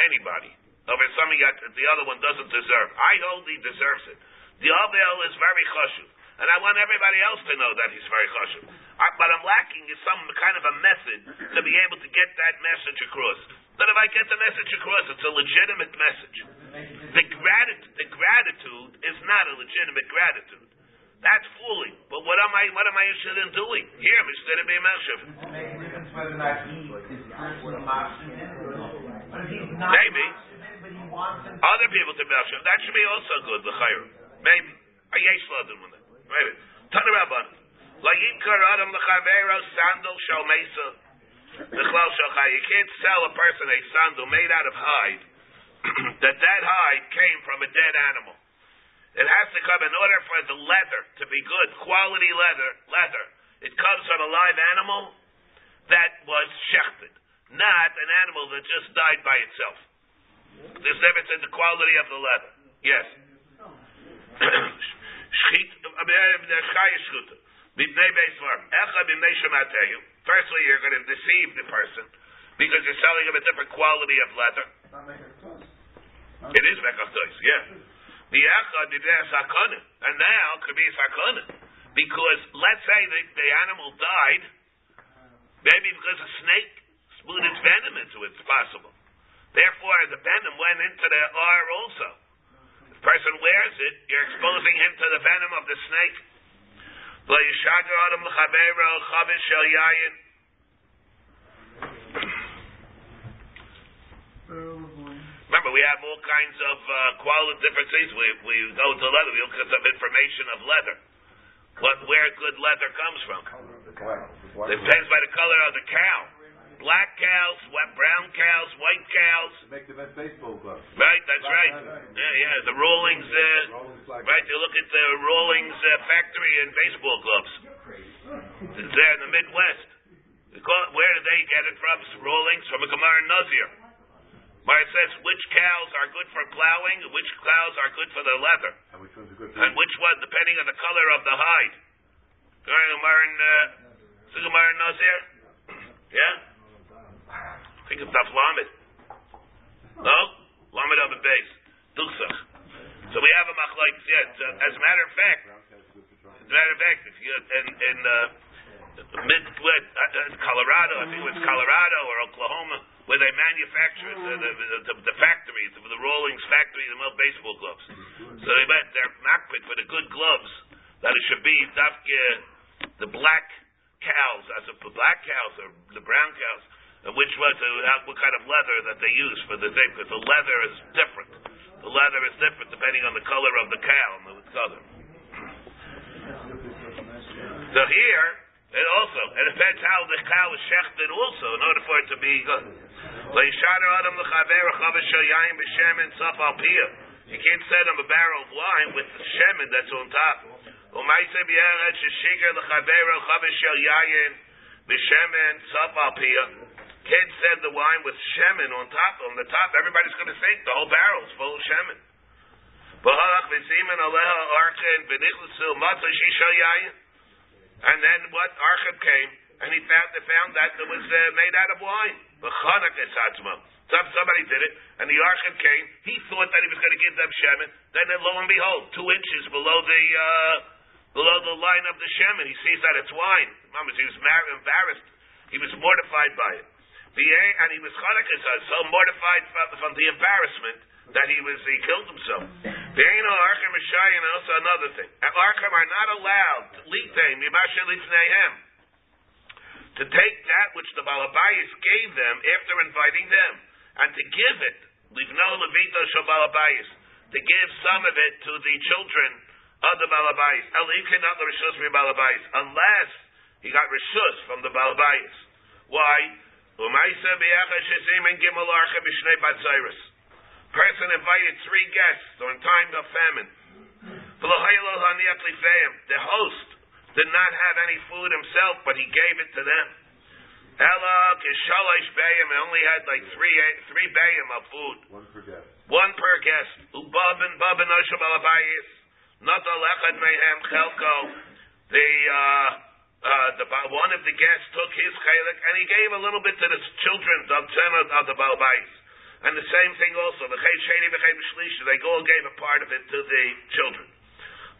anybody oh, over something that the other one doesn't deserve. I hold he deserves it. The Abel is very chashuv, and I want everybody else to know that he's very chashuv. Uh, but I'm lacking is some kind of a method to be able to get that message across. That if I get the message across, it's a legitimate message. The gratitude, the gratitude is not a legitimate gratitude. That's fooling. But what am I? What am I interested in doing? Here, it make a difference whether or not he a machshav him? But if he's not Maybe. Other people to machshav. That should be also good. The chayr. Maybe. A yesh ladim with it. Maybe. Tana rabban. La'yimkar adam l'chavero sandal shal mesa. You can't sell a person a sandal made out of hide. that that hide came from a dead animal. It has to come in order for the leather to be good, quality leather. Leather. It comes from a live animal that was shechted, not an animal that just died by itself. There's difference in the quality of the leather. Yes. Firstly, you're going to deceive the person because you're selling him a different quality of leather. Not make a fuss. It is mekachtois, yeah. The echa bibnei sakana. And now could be sakana. Because let's say the, the animal died, maybe because a snake spewed its venom into it, it's possible. Therefore, the venom went into the R also. The person wears it, you're exposing him to the venom of the snake. Lo yishager adam l'chavero chavish shel yayin. Remember, we have all kinds of uh, quality differences. We, we go to leather, we look at some information of leather. What, where good leather comes from. Depends by the color of the cow. Black cows, wet brown cows, white cows. Make the best baseball glove. Right, that's right. Yeah, yeah. The Rawlings, uh, right. You look at the Rawlings uh, factory in baseball gloves. It's there in the Midwest. It- where did they get it from? Rawlings from a Gemara Nazir. Where it says which cows are good for plowing, which cows are good for their leather, And which one's good and which one depending on the color of the hide. Uh, is it Gemara Nazir? Yeah. Think of Daf Lamed. No? Lamed of the base. Dusach. So we have a machlaik. Yeah, it's, as a matter of fact, as a matter of fact, if you in in uh, Midwest, uh, uh, Colorado, I think it was Colorado or Oklahoma, where they manufacture the the, the, the factories, the, the Rawlings factory, the milk baseball gloves. So they bet their makpit for the good gloves that it should be dafke the black cows, as a black cows or the brown cows, and which was what kind of leather that they use for the thing, because the leather is different. The leather is different depending on the color of the cow and the color. So here, it also, it depends how the cow is shechted also, in order for it to be good. You can't set him a barrel of wine with the shemen that's on top. Can't send the wine with shemen on top. On the top, everybody's going to think the whole barrel's full of shemen. And then what? Archib came, and he found they found that it was uh, made out of wine. Some somebody did it, and the Archib came. He thought that he was going to give them shemen. Then, lo and behold, two inches below the uh, below the line of the shemen, he sees that it's wine. He was embarrassed. He was mortified by it. And he was chanak so mortified from the embarrassment that he was he killed himself. The Eino Archim and also another thing. Uh, Archim are not allowed litain mimashe lifneihem to take that which the Balabayas gave them after inviting them and to give it livno levito shel Balabayas to give some of it to the children other balabais. Elikin not the rishus balabais, unless he got rishus from the balabais. Why? Umaisa biyacha shesim and gimel archa b'shnei batzairis. Person invited three guests during time of famine. The host did not have any food himself, but he gave it to them. Ella kishalish bayim, only had like three three bayim of food. One per guest. One per guest. Ubabin babin oshabalabais. Not alechad mehem chelko. The uh, uh, the one of the guests took his chelik and he gave a little bit to the children of of the balabais. And the same thing also. The they all gave a part of it to the children.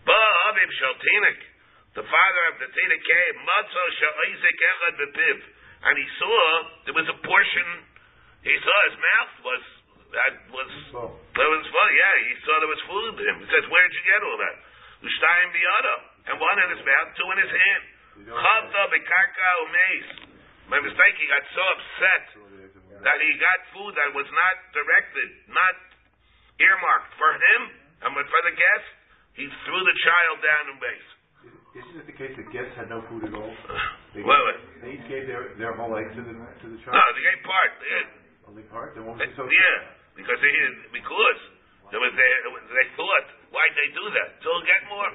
But Aviv Shaltinik, the father of the Tina came, Matzo Sha'isik Echad Bepiv and he saw there was a portion. He saw his mouth was that was there was full. Yeah, he saw there was food in him. He says, "Where'd you get all that?" Ushtayim biyada, and one in his mouth, two in his hand. Chavta bekarka umeis. My mistake. He got so upset that he got food that was not directed, not earmarked for him, and but for the guest. He threw the child down in base. Isn't it the case that guests had no food at all? They, Wait, wait. they each gave their, their whole egg to the to the child. No, the gay part. Yeah. Oh, Only part. Then what was it so? Yeah, because they because there was they, they thought why'd they do that? So we'll get more.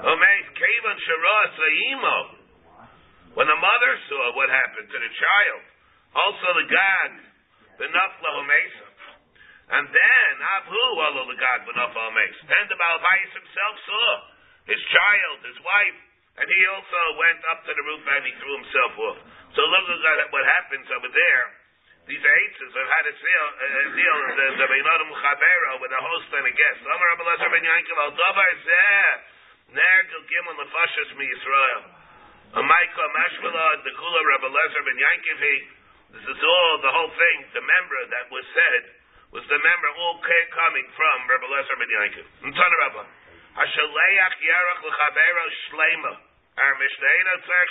Oh man, Kavan Shara When the mother saw what happened to the child, also the God, the Nafla Mesa. And then Abu Allah the God the Nafla Mesa. Then the Balbais himself saw his child, his wife, and he also went up to the roof and he threw himself off. So look at what happens over there. These eitzes have had a deal, deal the the Chavero with a host and a guest. Amar ben Yankel al Zeh Mi Yisrael. A Michael the Kula Rabbi Lezer ben This is all the whole thing. The member that was said was the member all ca- coming from Rabbi Lezer ben Yankel. Ntan Rabbi. Hashaleach Yarach L'Chavero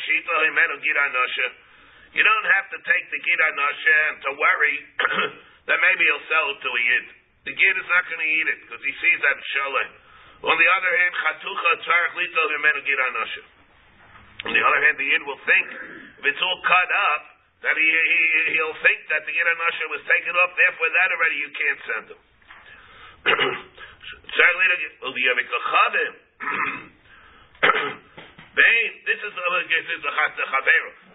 Shita Himenu Gira Nosha. You don't have to take the Gid Nasha and to worry that maybe he'll sell it to a Yid. The Gid is not going to eat it because he sees that Shalem. On the other hand, Chatucha Tzarech Lito Himenu Gid Nasha. On the other hand, the Yid will think, if it's all cut up, that he, he, he'll think that the Gid Nasha was taken off, therefore that already you can't send him. Lito will be a. Bain, this is the this is the chas.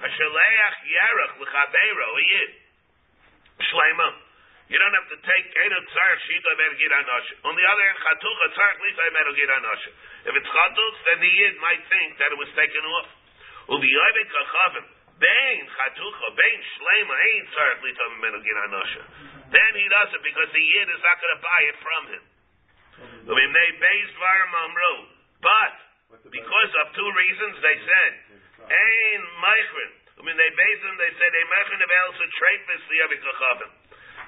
Hashaleach yarach lechavero yid shlema. You don't have to take. On the other hand, anosh. If it's chatuk, then the yid might think that it was taken off. Kachavim. Bain chatucha bain shlema ain tzarech lisa ben gid anosh. Then he does it because the yid is not going to buy it from him. Umimnei beis dvarim amru. But because of two reasons, they said, Ein Meichrin. I mean, they based them, they said, Ein Meichrin of El Sutrepis Liyavikachavim.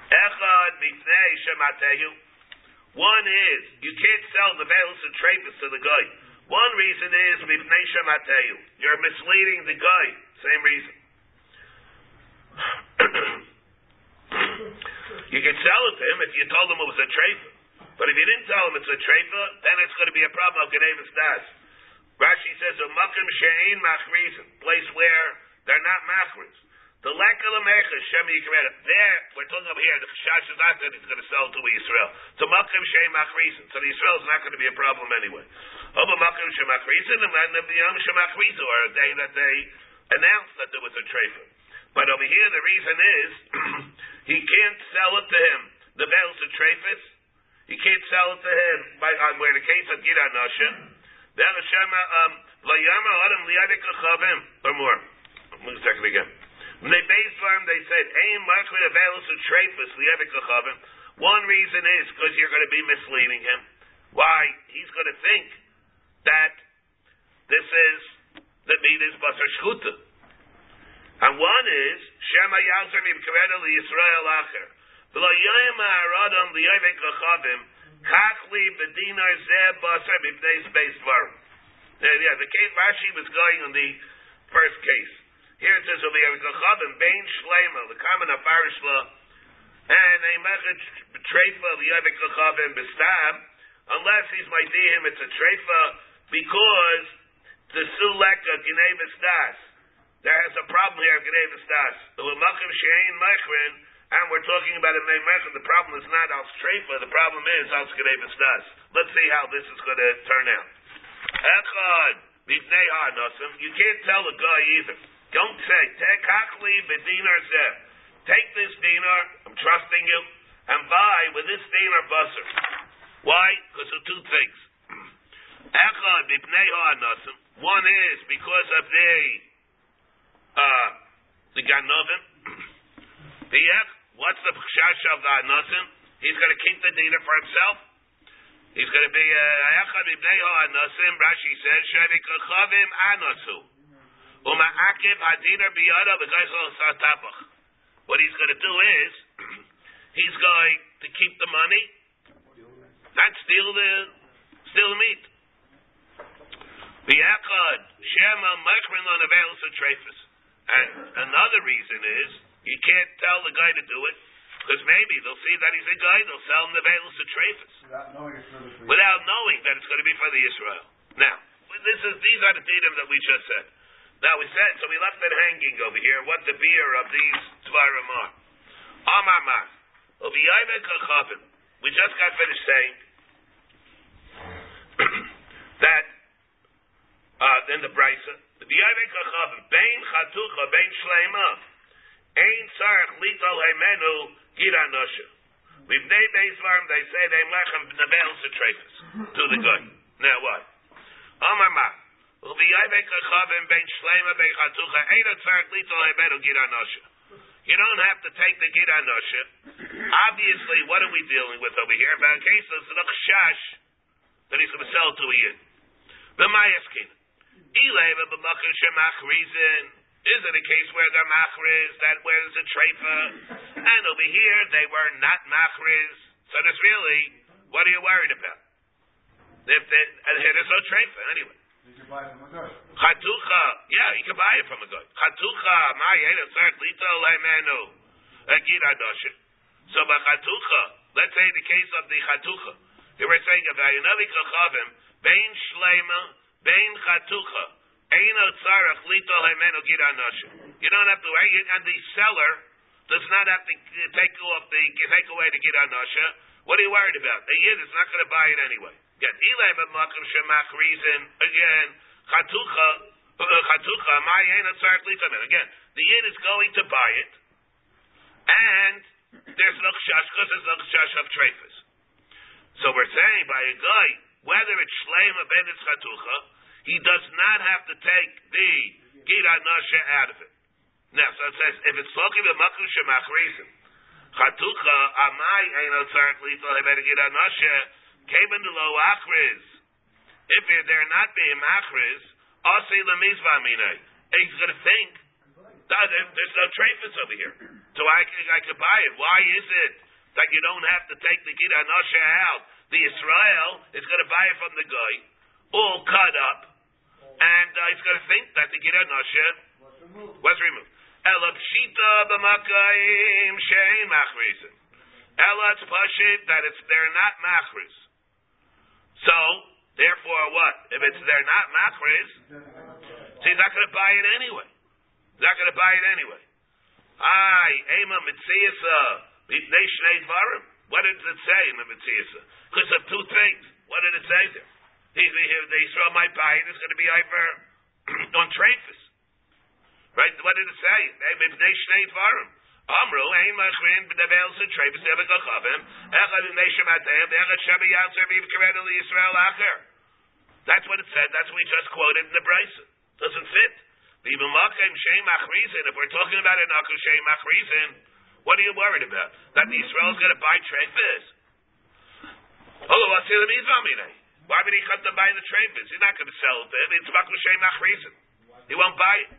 Echad Mifnei Shematehu. One is, you can't sell the Baal Sutrepis to the guy. One reason is, Mifnei Shematehu. You're misleading the guy. Same reason. you can sell it to him if you told him it was a trefa. But if you didn't tell him it's a trefa, then it's going to be a problem of Genevis Das. Rashi says a makim she'ein machrizim, place where they're not machriz. The lekal amecha shem yikred. There, we're talking over here. The chash is not that he's going to sell to Israel. A makim she'ein machrizim. So the Israel is not going to be a problem anyway. Over makim shemachrizim and then the yom shemachrizim, or a day that they announced that there was a trefa. But over here, the reason is he can't sell it to him. The bells of trefis. He can't sell it to him by on where the case of Gida Nasha. Then Hashem um Layama Adam Liyadik Chavim or more. One second again. When they based on they said Aim Machmir Availus of Trefus Liyadik Chavim. One reason is because you're going to be misleading him. Why? He's going to think that this is the meat is Basar Shchuta. And one is Shema Yalzer Mibkareda Li Yisrael Acher. V'lo Yoyim Ha'aradam Liyoyvek Chavim Kachli B'dinar Zeh Basar Mibnei Space Dvarim. Yeah, the case Rashi was going on the first case. Here it says over here, Chavim Bein Shlema, the common Afarish law, and a Mechet Treifa Liyoyvek Chavim B'stam, unless he's Maidihim, it's a treifa, because the Suleka Gnevus Das. There is a problem here of Das. The Lamakim Shein Mechrin, and we're talking about a Mechrin, the problem is not Al Treifa, the problem is Al Gnevus Das. Let's see how this is going to turn out. Echad, you can't tell a guy either. Don't say, Tekachli Bedinar Zeh. Take this dinar, I'm trusting you, and buy with this dinar busser. Why? Because of two things. Echad Ha'anasim, one is because of the uh, the Ganovim. The what's the chash of the Anasim? He's going to keep the dinar for himself. He's going to be uh, Echad Ibnei Anasim. Rashi says Sherikachavim Anasu. What he's going to do is he's going to keep the money, not steal the steal the meat. Shema Machrin on Avelis Trefus. And another reason is you can't tell the guy to do it because maybe they'll see that he's a guy, they'll sell him the Avelis Trefus Without knowing it's for the without knowing that it's going to be for the Israel. Now, this is these are the datum that we just said. Now we said so we left it hanging over here. What the beer of these tvarim are? Amar Mar. We just got finished saying that uh, in the brisa, the kachavim bein chatucha bein shleima ein tzarich litol hemenu gira nosha. Livnei Beis they say they lechem nebel setrefus to the good. Now what? Amar ma. You don't have to take the gira nosha. Obviously, what are we dealing with over here? About a case of zedach shash that he's going to sell to a yid. The mayaskin. Ileva b'macher shemachrizin. Is it a case where they're machriz, that where there's a treifa? And over here, they were not machriz. So there's really, what are you worried about? If there's no treifa, anyway. You a. Chatucha, yeah, you can buy it from a guy. Chatucha, my yeda tzarek lito leimenu. Agid adoshin. So by chatucha, let's say the case of the chatucha. They were saying about Yanavi kachavim, bein shleima, bein chatucha, eino tzarech lito leimenu gid adoshin. You don't have to, and the seller does not have to take off the, take away the gid adosha. What are you worried about? The yid is not going to buy it anyway. Ilay b'makom shemach reason, again, chatucha, uh, chatucha, my yena tzarek litamen. Again, the yid is going to buy it, and there's no chash because there's no chash of trefus. So we're saying by a guy, whether it's shleim or ben it's chatucha, he does not have to take the gira nasha out of it. Now, so it says, if it's talking about makom shemach reason, chatucha, amai yena tzarek litamen gira nasha, came into low achriz. If they're not being machriz, asay lemizva minay. He's going to think that there's no trafis over here, so I I could buy it. Why is it that you don't have to take the gida nasha out? The Israel is going to buy it from the guy, all cut up, and uh, he's going to think that the gida nasha was removed. Ela pshita b'makayim shein machrizin. Ela it's pashit that it's they're not machriz. So, therefore, what? If it's they're not machriz, so he's not going to buy it anyway. He's not going to buy it anyway. Ay, ema mitziasa, uh, they shnei dvarim. What did it say in the mitziasa? Because of two things. What did it say there? He, he, the Israel might buy it. It's going to be over on trafis. Right? What did it say? They shnei dvarim. Amru ein machrin se echad in echad viv karedu Yisrael acher. That's what it said. That's what we just quoted in the Brisa. Doesn't fit. Even makim shem machrizin. If we're talking about an akum shem machrizin, what are you worried about? That the Israel's going to buy trefus? Oh, what's the mizvah Why would he come to buy the trefus? He's not going to sell it. It's makum shem machrizin. He won't buy it.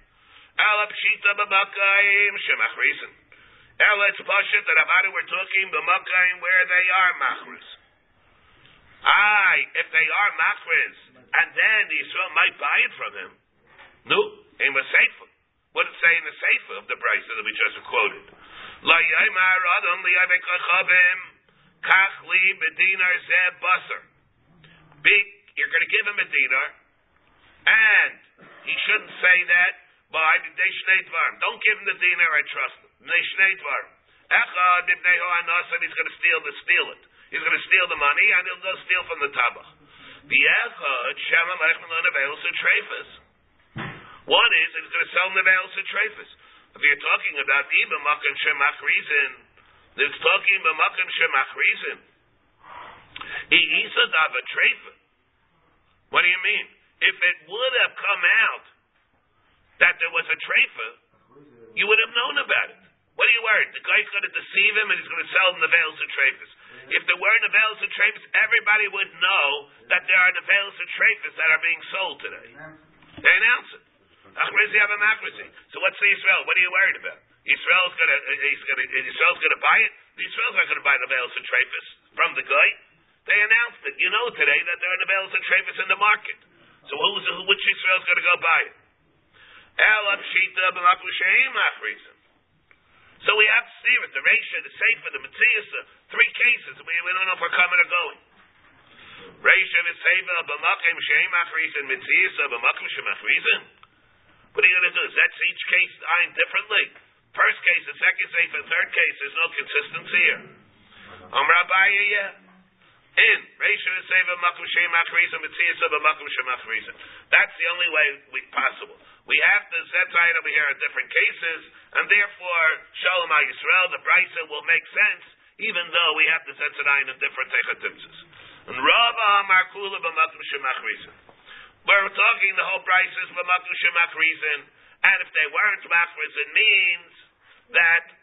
B'makayim shemachrizin. Ela it's pashut that it we're talking b'makayim where they are machris. Aye, if they are machris, and then the Yisrael might buy it from him. No, in the sefer. What it say in the sefer of the price that we just quoted? La yaimar adam li kach li bedinar zeh basar. big, you're going to give him a dinar, and he shouldn't say that. By the Don't give him the dinar. I trust him. Echad ah, ibnei ho'anasim. Ah, he's going to steal the steal it. He's going to steal the money and he'll go steal from the tabach. The echad shema mechmelon avelos trefus. One is he's going to sell nevelos trefus. If you're talking about iba makom shemach reason, it's talking about makom shemach reason. Isa dava trefa. What do you mean? If it would have come out that there was a trefa, you would have known about it. What are you worried? The guy's going to deceive him and he's going to sell him the veils and trefus. If there were the veils and trefus, everybody would know that there are the veils and trefus that are being sold today. They announce it. Achrizi have a So what's the Israel? What are you worried about? Israel's gonna, uh, uh, he's gonna, uh, Israel's gonna buy it. The Israel's not gonna buy the veils and trefus from the guy. They announced it. You know today that there are the veils and trefus in the market. So who's which Israel's gonna go buy it? So we have it, the Resha, the Sefer, the Matthias, three cases. We, we don't know if we're coming or going. Resha, the Sefer, b'makim sheim achrizin, Matthias, b'makim shem achrizin. What are you going to do? Is that each case ironed differently? First case, the second the third case, there's no consistency here. Um, Rabbi, yeah. In. That's the only way we, possible. We have to set aside over here in different cases, and therefore Shalom Yisrael, the Brisa will make sense, even though we have to set aside in different techatimtzes. And Rava Markula B'Makum Shem Achrizim. We're talking the whole Brisa is B'Makum Shem Achrizim, and if they weren't Machriz, it means that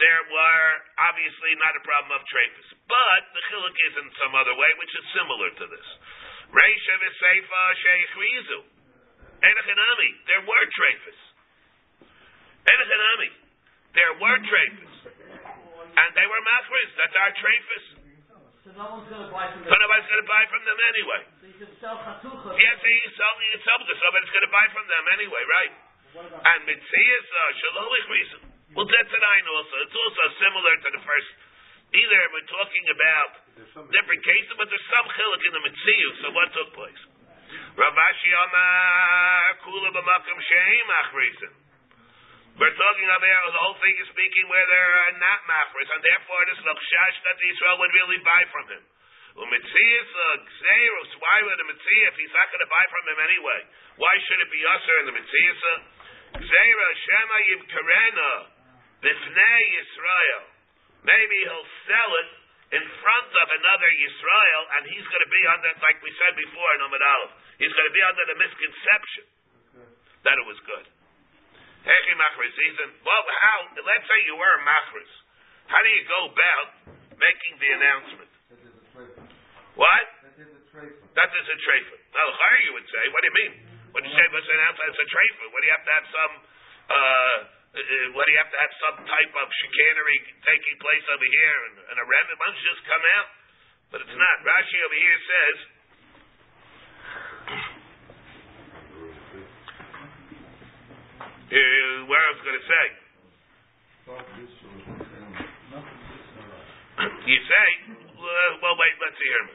there were obviously not a problem of trafis. But the chiluk is in some other way, which is similar to this. Reisha v'seifa sheikh rizu. Enochanami, there were trafis. Enochanami, there were trafis. And they were machris, that's our trafis. So no one's going to buy from them. So nobody's going to buy from them anyway. So you can sell chatucha. Yes, he's selling it something, somebody's going to buy from them anyway, right? And mitzias uh, shalolich reason. Well, that's an ayin also. It's also similar to the first. Either we're talking about different cases, but there's some chilik in the mitziu. So what took place? Rav Ashi Amar Kula b'makom sheim achrisin. We're talking about the whole thing is speaking where there are not machris, and therefore this chash that Israel would really buy from him. Umitzias gzeirus. Uh, why would the mitzvah if he's not going to buy from him anyway? Why should it be usher in the mitzvah? Gzeira shema yivkarena b'fnei Yisrael. Maybe he'll sell it in front of another Yisrael, and he's going to be under, like we said before in Amid Aleph, he's going to be under the misconception that it was good. Hechi machris. Well, how? Let's say you were a machris. How do you go about making the announcement? What? That is a trefa. Now, you would say, what do you mean? When you say what's an outside, it's a trefa. What do you have to have some? Uh, uh, what do you have to have some type of chicanery taking place over here and, and a remnant? Why just come out? But it's not. Rashi over here says. Uh, where I was going to say. You say, well, wait, let's see here.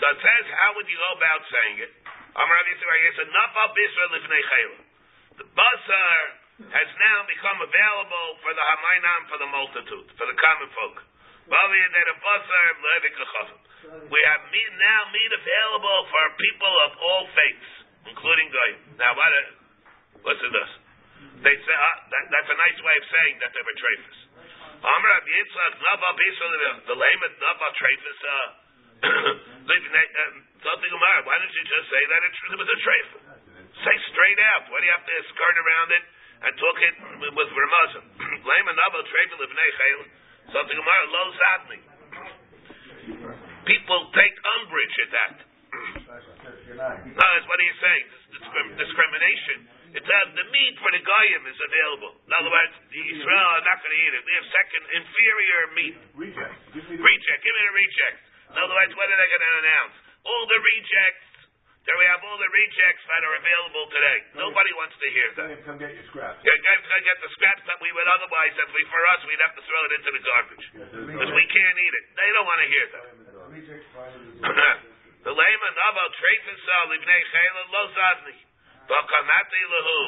So it says, how would you go about saying it? Amar Yisrael, said, Nafal Bisra Lifnei Chayla. The basar has now become available for the Hamainam, for the multitude, for the common folk. We have meat, now meat available for people of all faiths, including Goyim. Now, what? What's it this? They say uh, that, that's a nice way of saying that they were trafis. Amr Yitzchak Nava Bisra the layman Nava trafis. Something Gemara. Why didn't you just say that it, was a treif? Say straight out. Why do you have to skirt around it and talk it with Ramazan? Lema nabo treif levnei chayil. Something Gemara lo zadni. People take umbrage at that. no, that's what he's saying. Discrim- discrimination. It says the meat for the goyim is available. In other words, the Israel are not going to eat it. They have second inferior meat. Reject. Reject. Give me the reject. In other words, what are they going to announce? All the rejects. There we have all the rejects that are available today. Nobody wants to hear that. Come get your scraps. Yeah, guys, come get the scraps that we would otherwise, if we, for us, we'd have to throw it into the garbage. Because we can't eat it. They don't want to hear that. The layman aval treifasal ibnei chayla lo zadni. V'kamati lehu.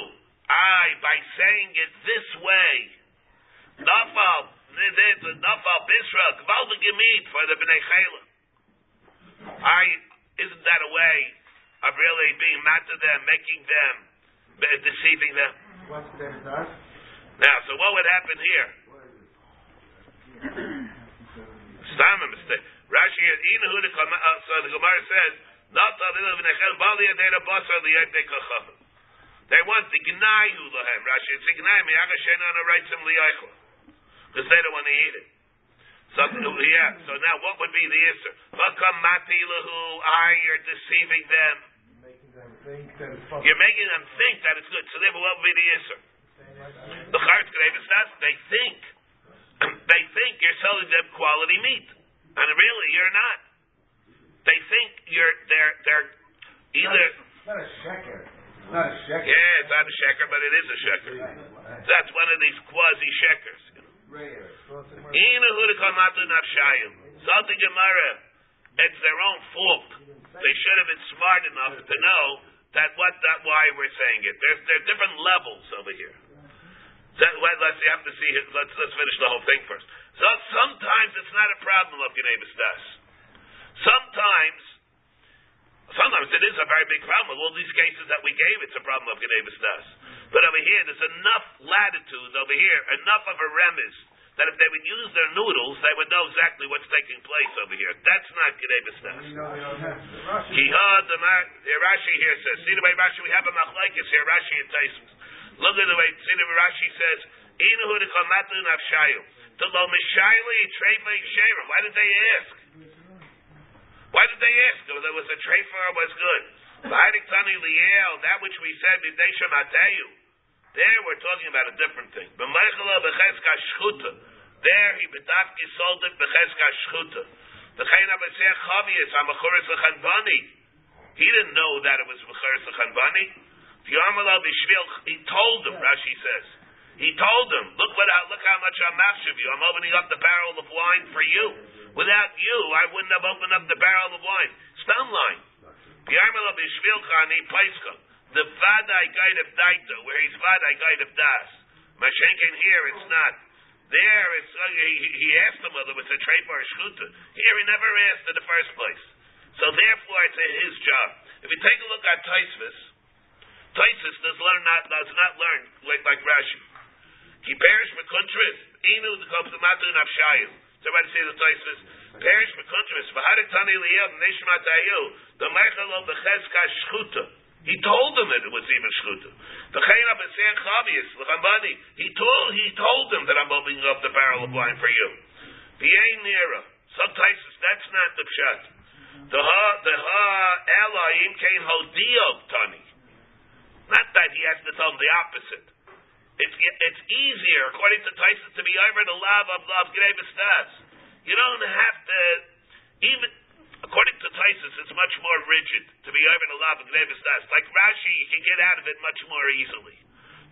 I, by saying it this way, nafal, nafal bisra, gvalda gemit for the bnei chayla. I, isn't that a way of really being mad to them, making them, deceiving them? What's their dust? Now, so what would happen here? Stam a mistake. Rashi, Inahu, the uh, so the Gemara says, not They want the gnayu lahem. Rashi, it's a gnayu, mi'agashena on a right some liyaychla. Because they don't want to eat it. So, yeah, so now what would be the answer? Vakam mati lahu, I, you're deceiving them. Making them think that it's possible. You're making them think that it's good. So they will be the answer? The Charetz says they think. they think you're selling them quality meat. And really, you're not. They think you're, they're, they're either, It's not a sheker. It's not a sheker. yeah, it's not a sheker, but it is a sheker. That's one of these quasi shekers. Rare. Ina hudakamatu nafshayim. Salty Gemara, it's their own fault. They should have been smart enough to know that what that why we're saying it. There's there are different levels over here. That, well, let's you have to see. Let's let's finish the whole thing first. So sometimes it's not a problem of Geneivas Daas. Sometimes, sometimes it is a very big problem. With all these cases that we gave, it's a problem of Geneivas Daas. But over here, there's enough latitude over here, enough of a remiss that if they would use their noodles, they would know exactly what's taking place over here. That's not Geneivas Daas. You know they don't have the Russian. Jihad, the Mar- here Rashi here says, see the way Rashi, we have a machlaikis here, Rashi and Tosfos. Look at the way, see the way Rashi says, Inahu de kamatu nafshayu. To lo mishayli treifa yisherim. Why did they ask? Why did they ask? There was a treifa was good. Liel, that which we said, b'deisha mateyu. There we're talking about a different thing. B'meichela b'cheska shchuta. There he b'dafki sold it b'cheska shchuta. V'chein abaseh chavius amachuris l'chanvani. He didn't know that it was b'cheres l'chanvani. V'yamala b'shvil, he told them, Rashi says. He told them, look what look how much I'm machshav you. I'm opening up the barrel of wine for you. Without you, I wouldn't have opened up the barrel of wine. Stone line. V'yamala b'shvil chani paiska. The vadai guide of daita, where he's vadai guide of das. Mashenkin here, it's not. There, it's, uh, he, he asked him whether it was a trade or a shkuta. Here, he never asked in the first place. So therefore, it's his job. If you take a look at Tosfos, Tosfos does learn not does not learn like like Rashi. He perish mekuntris. Inu the comes to matu nafshayim. Somebody say the Taisvis. Perish mekuntris. V'hadik tani liyel neshmat ayu. The meichel of the cheskah shchuta. He told them that it was even shchuta. The chayna b'seir chavius l'chambani. He told he told them that I'm opening up the barrel of wine for you. V'yein nira. Some Tosfos. That's not the pshat. The ha the ha elohim came hodio tani. Not that he has to tell them the opposite. It's it's easier, according to Tyson, to be over the love of love Grebestas. You don't have to even according to Tyson, it's much more rigid to be over the love of Grebestas. Like Rashi, you can get out of it much more easily.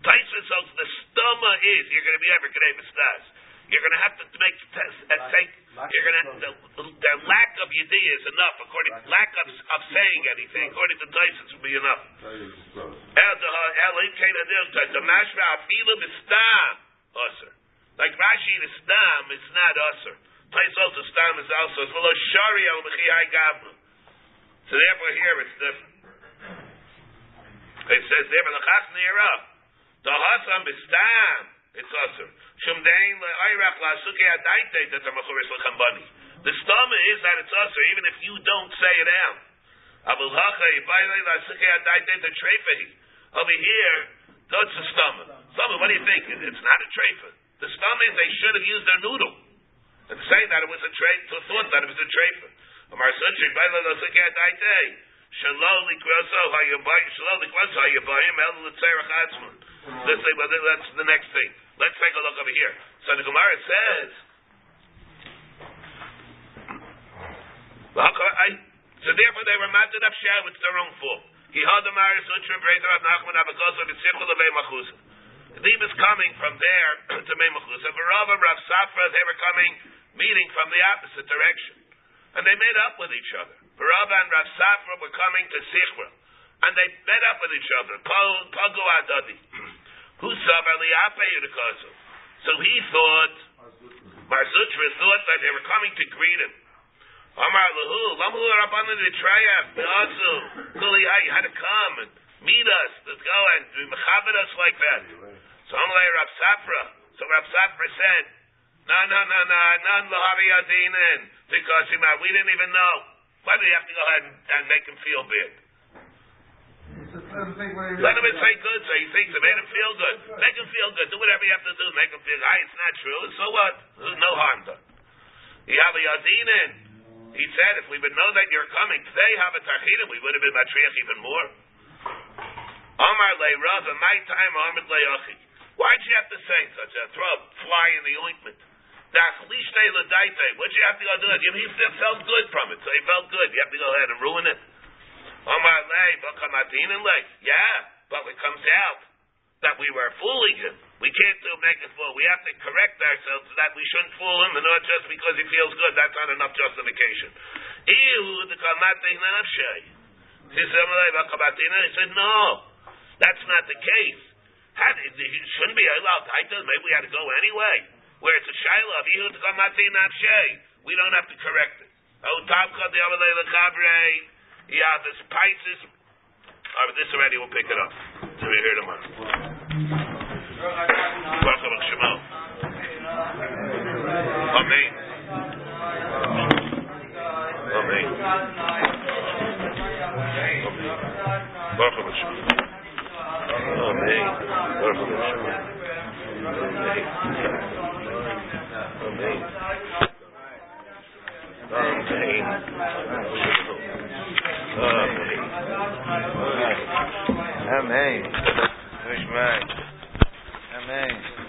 Tyson says the stoma is you're going to be over Grebestas. You're going to have to make test, uh, take. You're going to the, the lack of idea is enough. According lack of, of saying anything, according to Tyson, will be enough. The mashra afila b'stam usher. Like Rashi, the stam is not usher. Tyson also stam is also well as shari al mechiyai gavna. So therefore, here it's different. It says there, "L'chach neira." The hasam b'stam. It's usher. Shumdein le'ayrach la'asuke adaite that the machuris l'chambani. The stama is that it's usher, even if you don't say it out. Abul hacha yibayle la'asuke adaite the trefehi. Over here, that's a stama. Stama, what do you think? It's not a trefa. The stama is they should have used their noodle and say that it was a trefa. Thought that it was a trefa. Amar sunchi yibayle la'asuke adaite. Shalom likroso hayabayim. Shalom likroso hayabayim. El l'tzerach atzman. Let's say, well, that's the next thing. Let's take a look over here. So the Gemara says, so therefore they were mounted up shah with their own fault. He had the Mar Zutra Brezer of Nachman Abakosa B'Sichel of Machusa. The is coming from there to Mei Machusa. Barava, Rav Safra, they were coming, meeting from the opposite direction. And they made up with each other. Rav and Rav Safra were coming to Sichra, and they met up with each other. Adadi. Who saw Eliape So he thought, Mar Zutra thought that they were coming to greet him. Amar Lahu, Lamu Be'azu, Kuli had to come and meet us, let's go and us like that. So Rav Safra, so Rav Safra said, no, no, no, no, none lahavi adinin, because we didn't even know. Why do you have to go ahead and, and make him feel bad? Let him say good, so he thinks it made him feel good. Make him feel good. Do whatever you have to do. Make him feel. Hey, it's not true. So what? no harm done. Yavi adinin. He said, if we would know that you're coming today, have a tachida, we would have been matriach even more. Amar le Rav, my time, Amar le Why'd you have to say such a throw fly in the ointment? What'd you have to go do it? He felt good from it, so he felt good. You have to go ahead and ruin it. Yeah, but it comes out that we were fooling him. We can't do make it fool. We have to correct ourselves so that we shouldn't fool him, and not just because he feels good. That's not enough justification. He said, no, that's not the case. He shouldn't be allowed. Maybe we had to go anyway where it's a shaila of ihud kamati nafshay. We don't have to correct it. Oh, tabcha the amalei lechabrei. Yeah, this Pisces. Oh, this already will pick it up. So we hear tomorrow. To Shemo. Amen. Amen. To Shemo. Amen. To Shemo. Amen. Amen. Amen. Amen.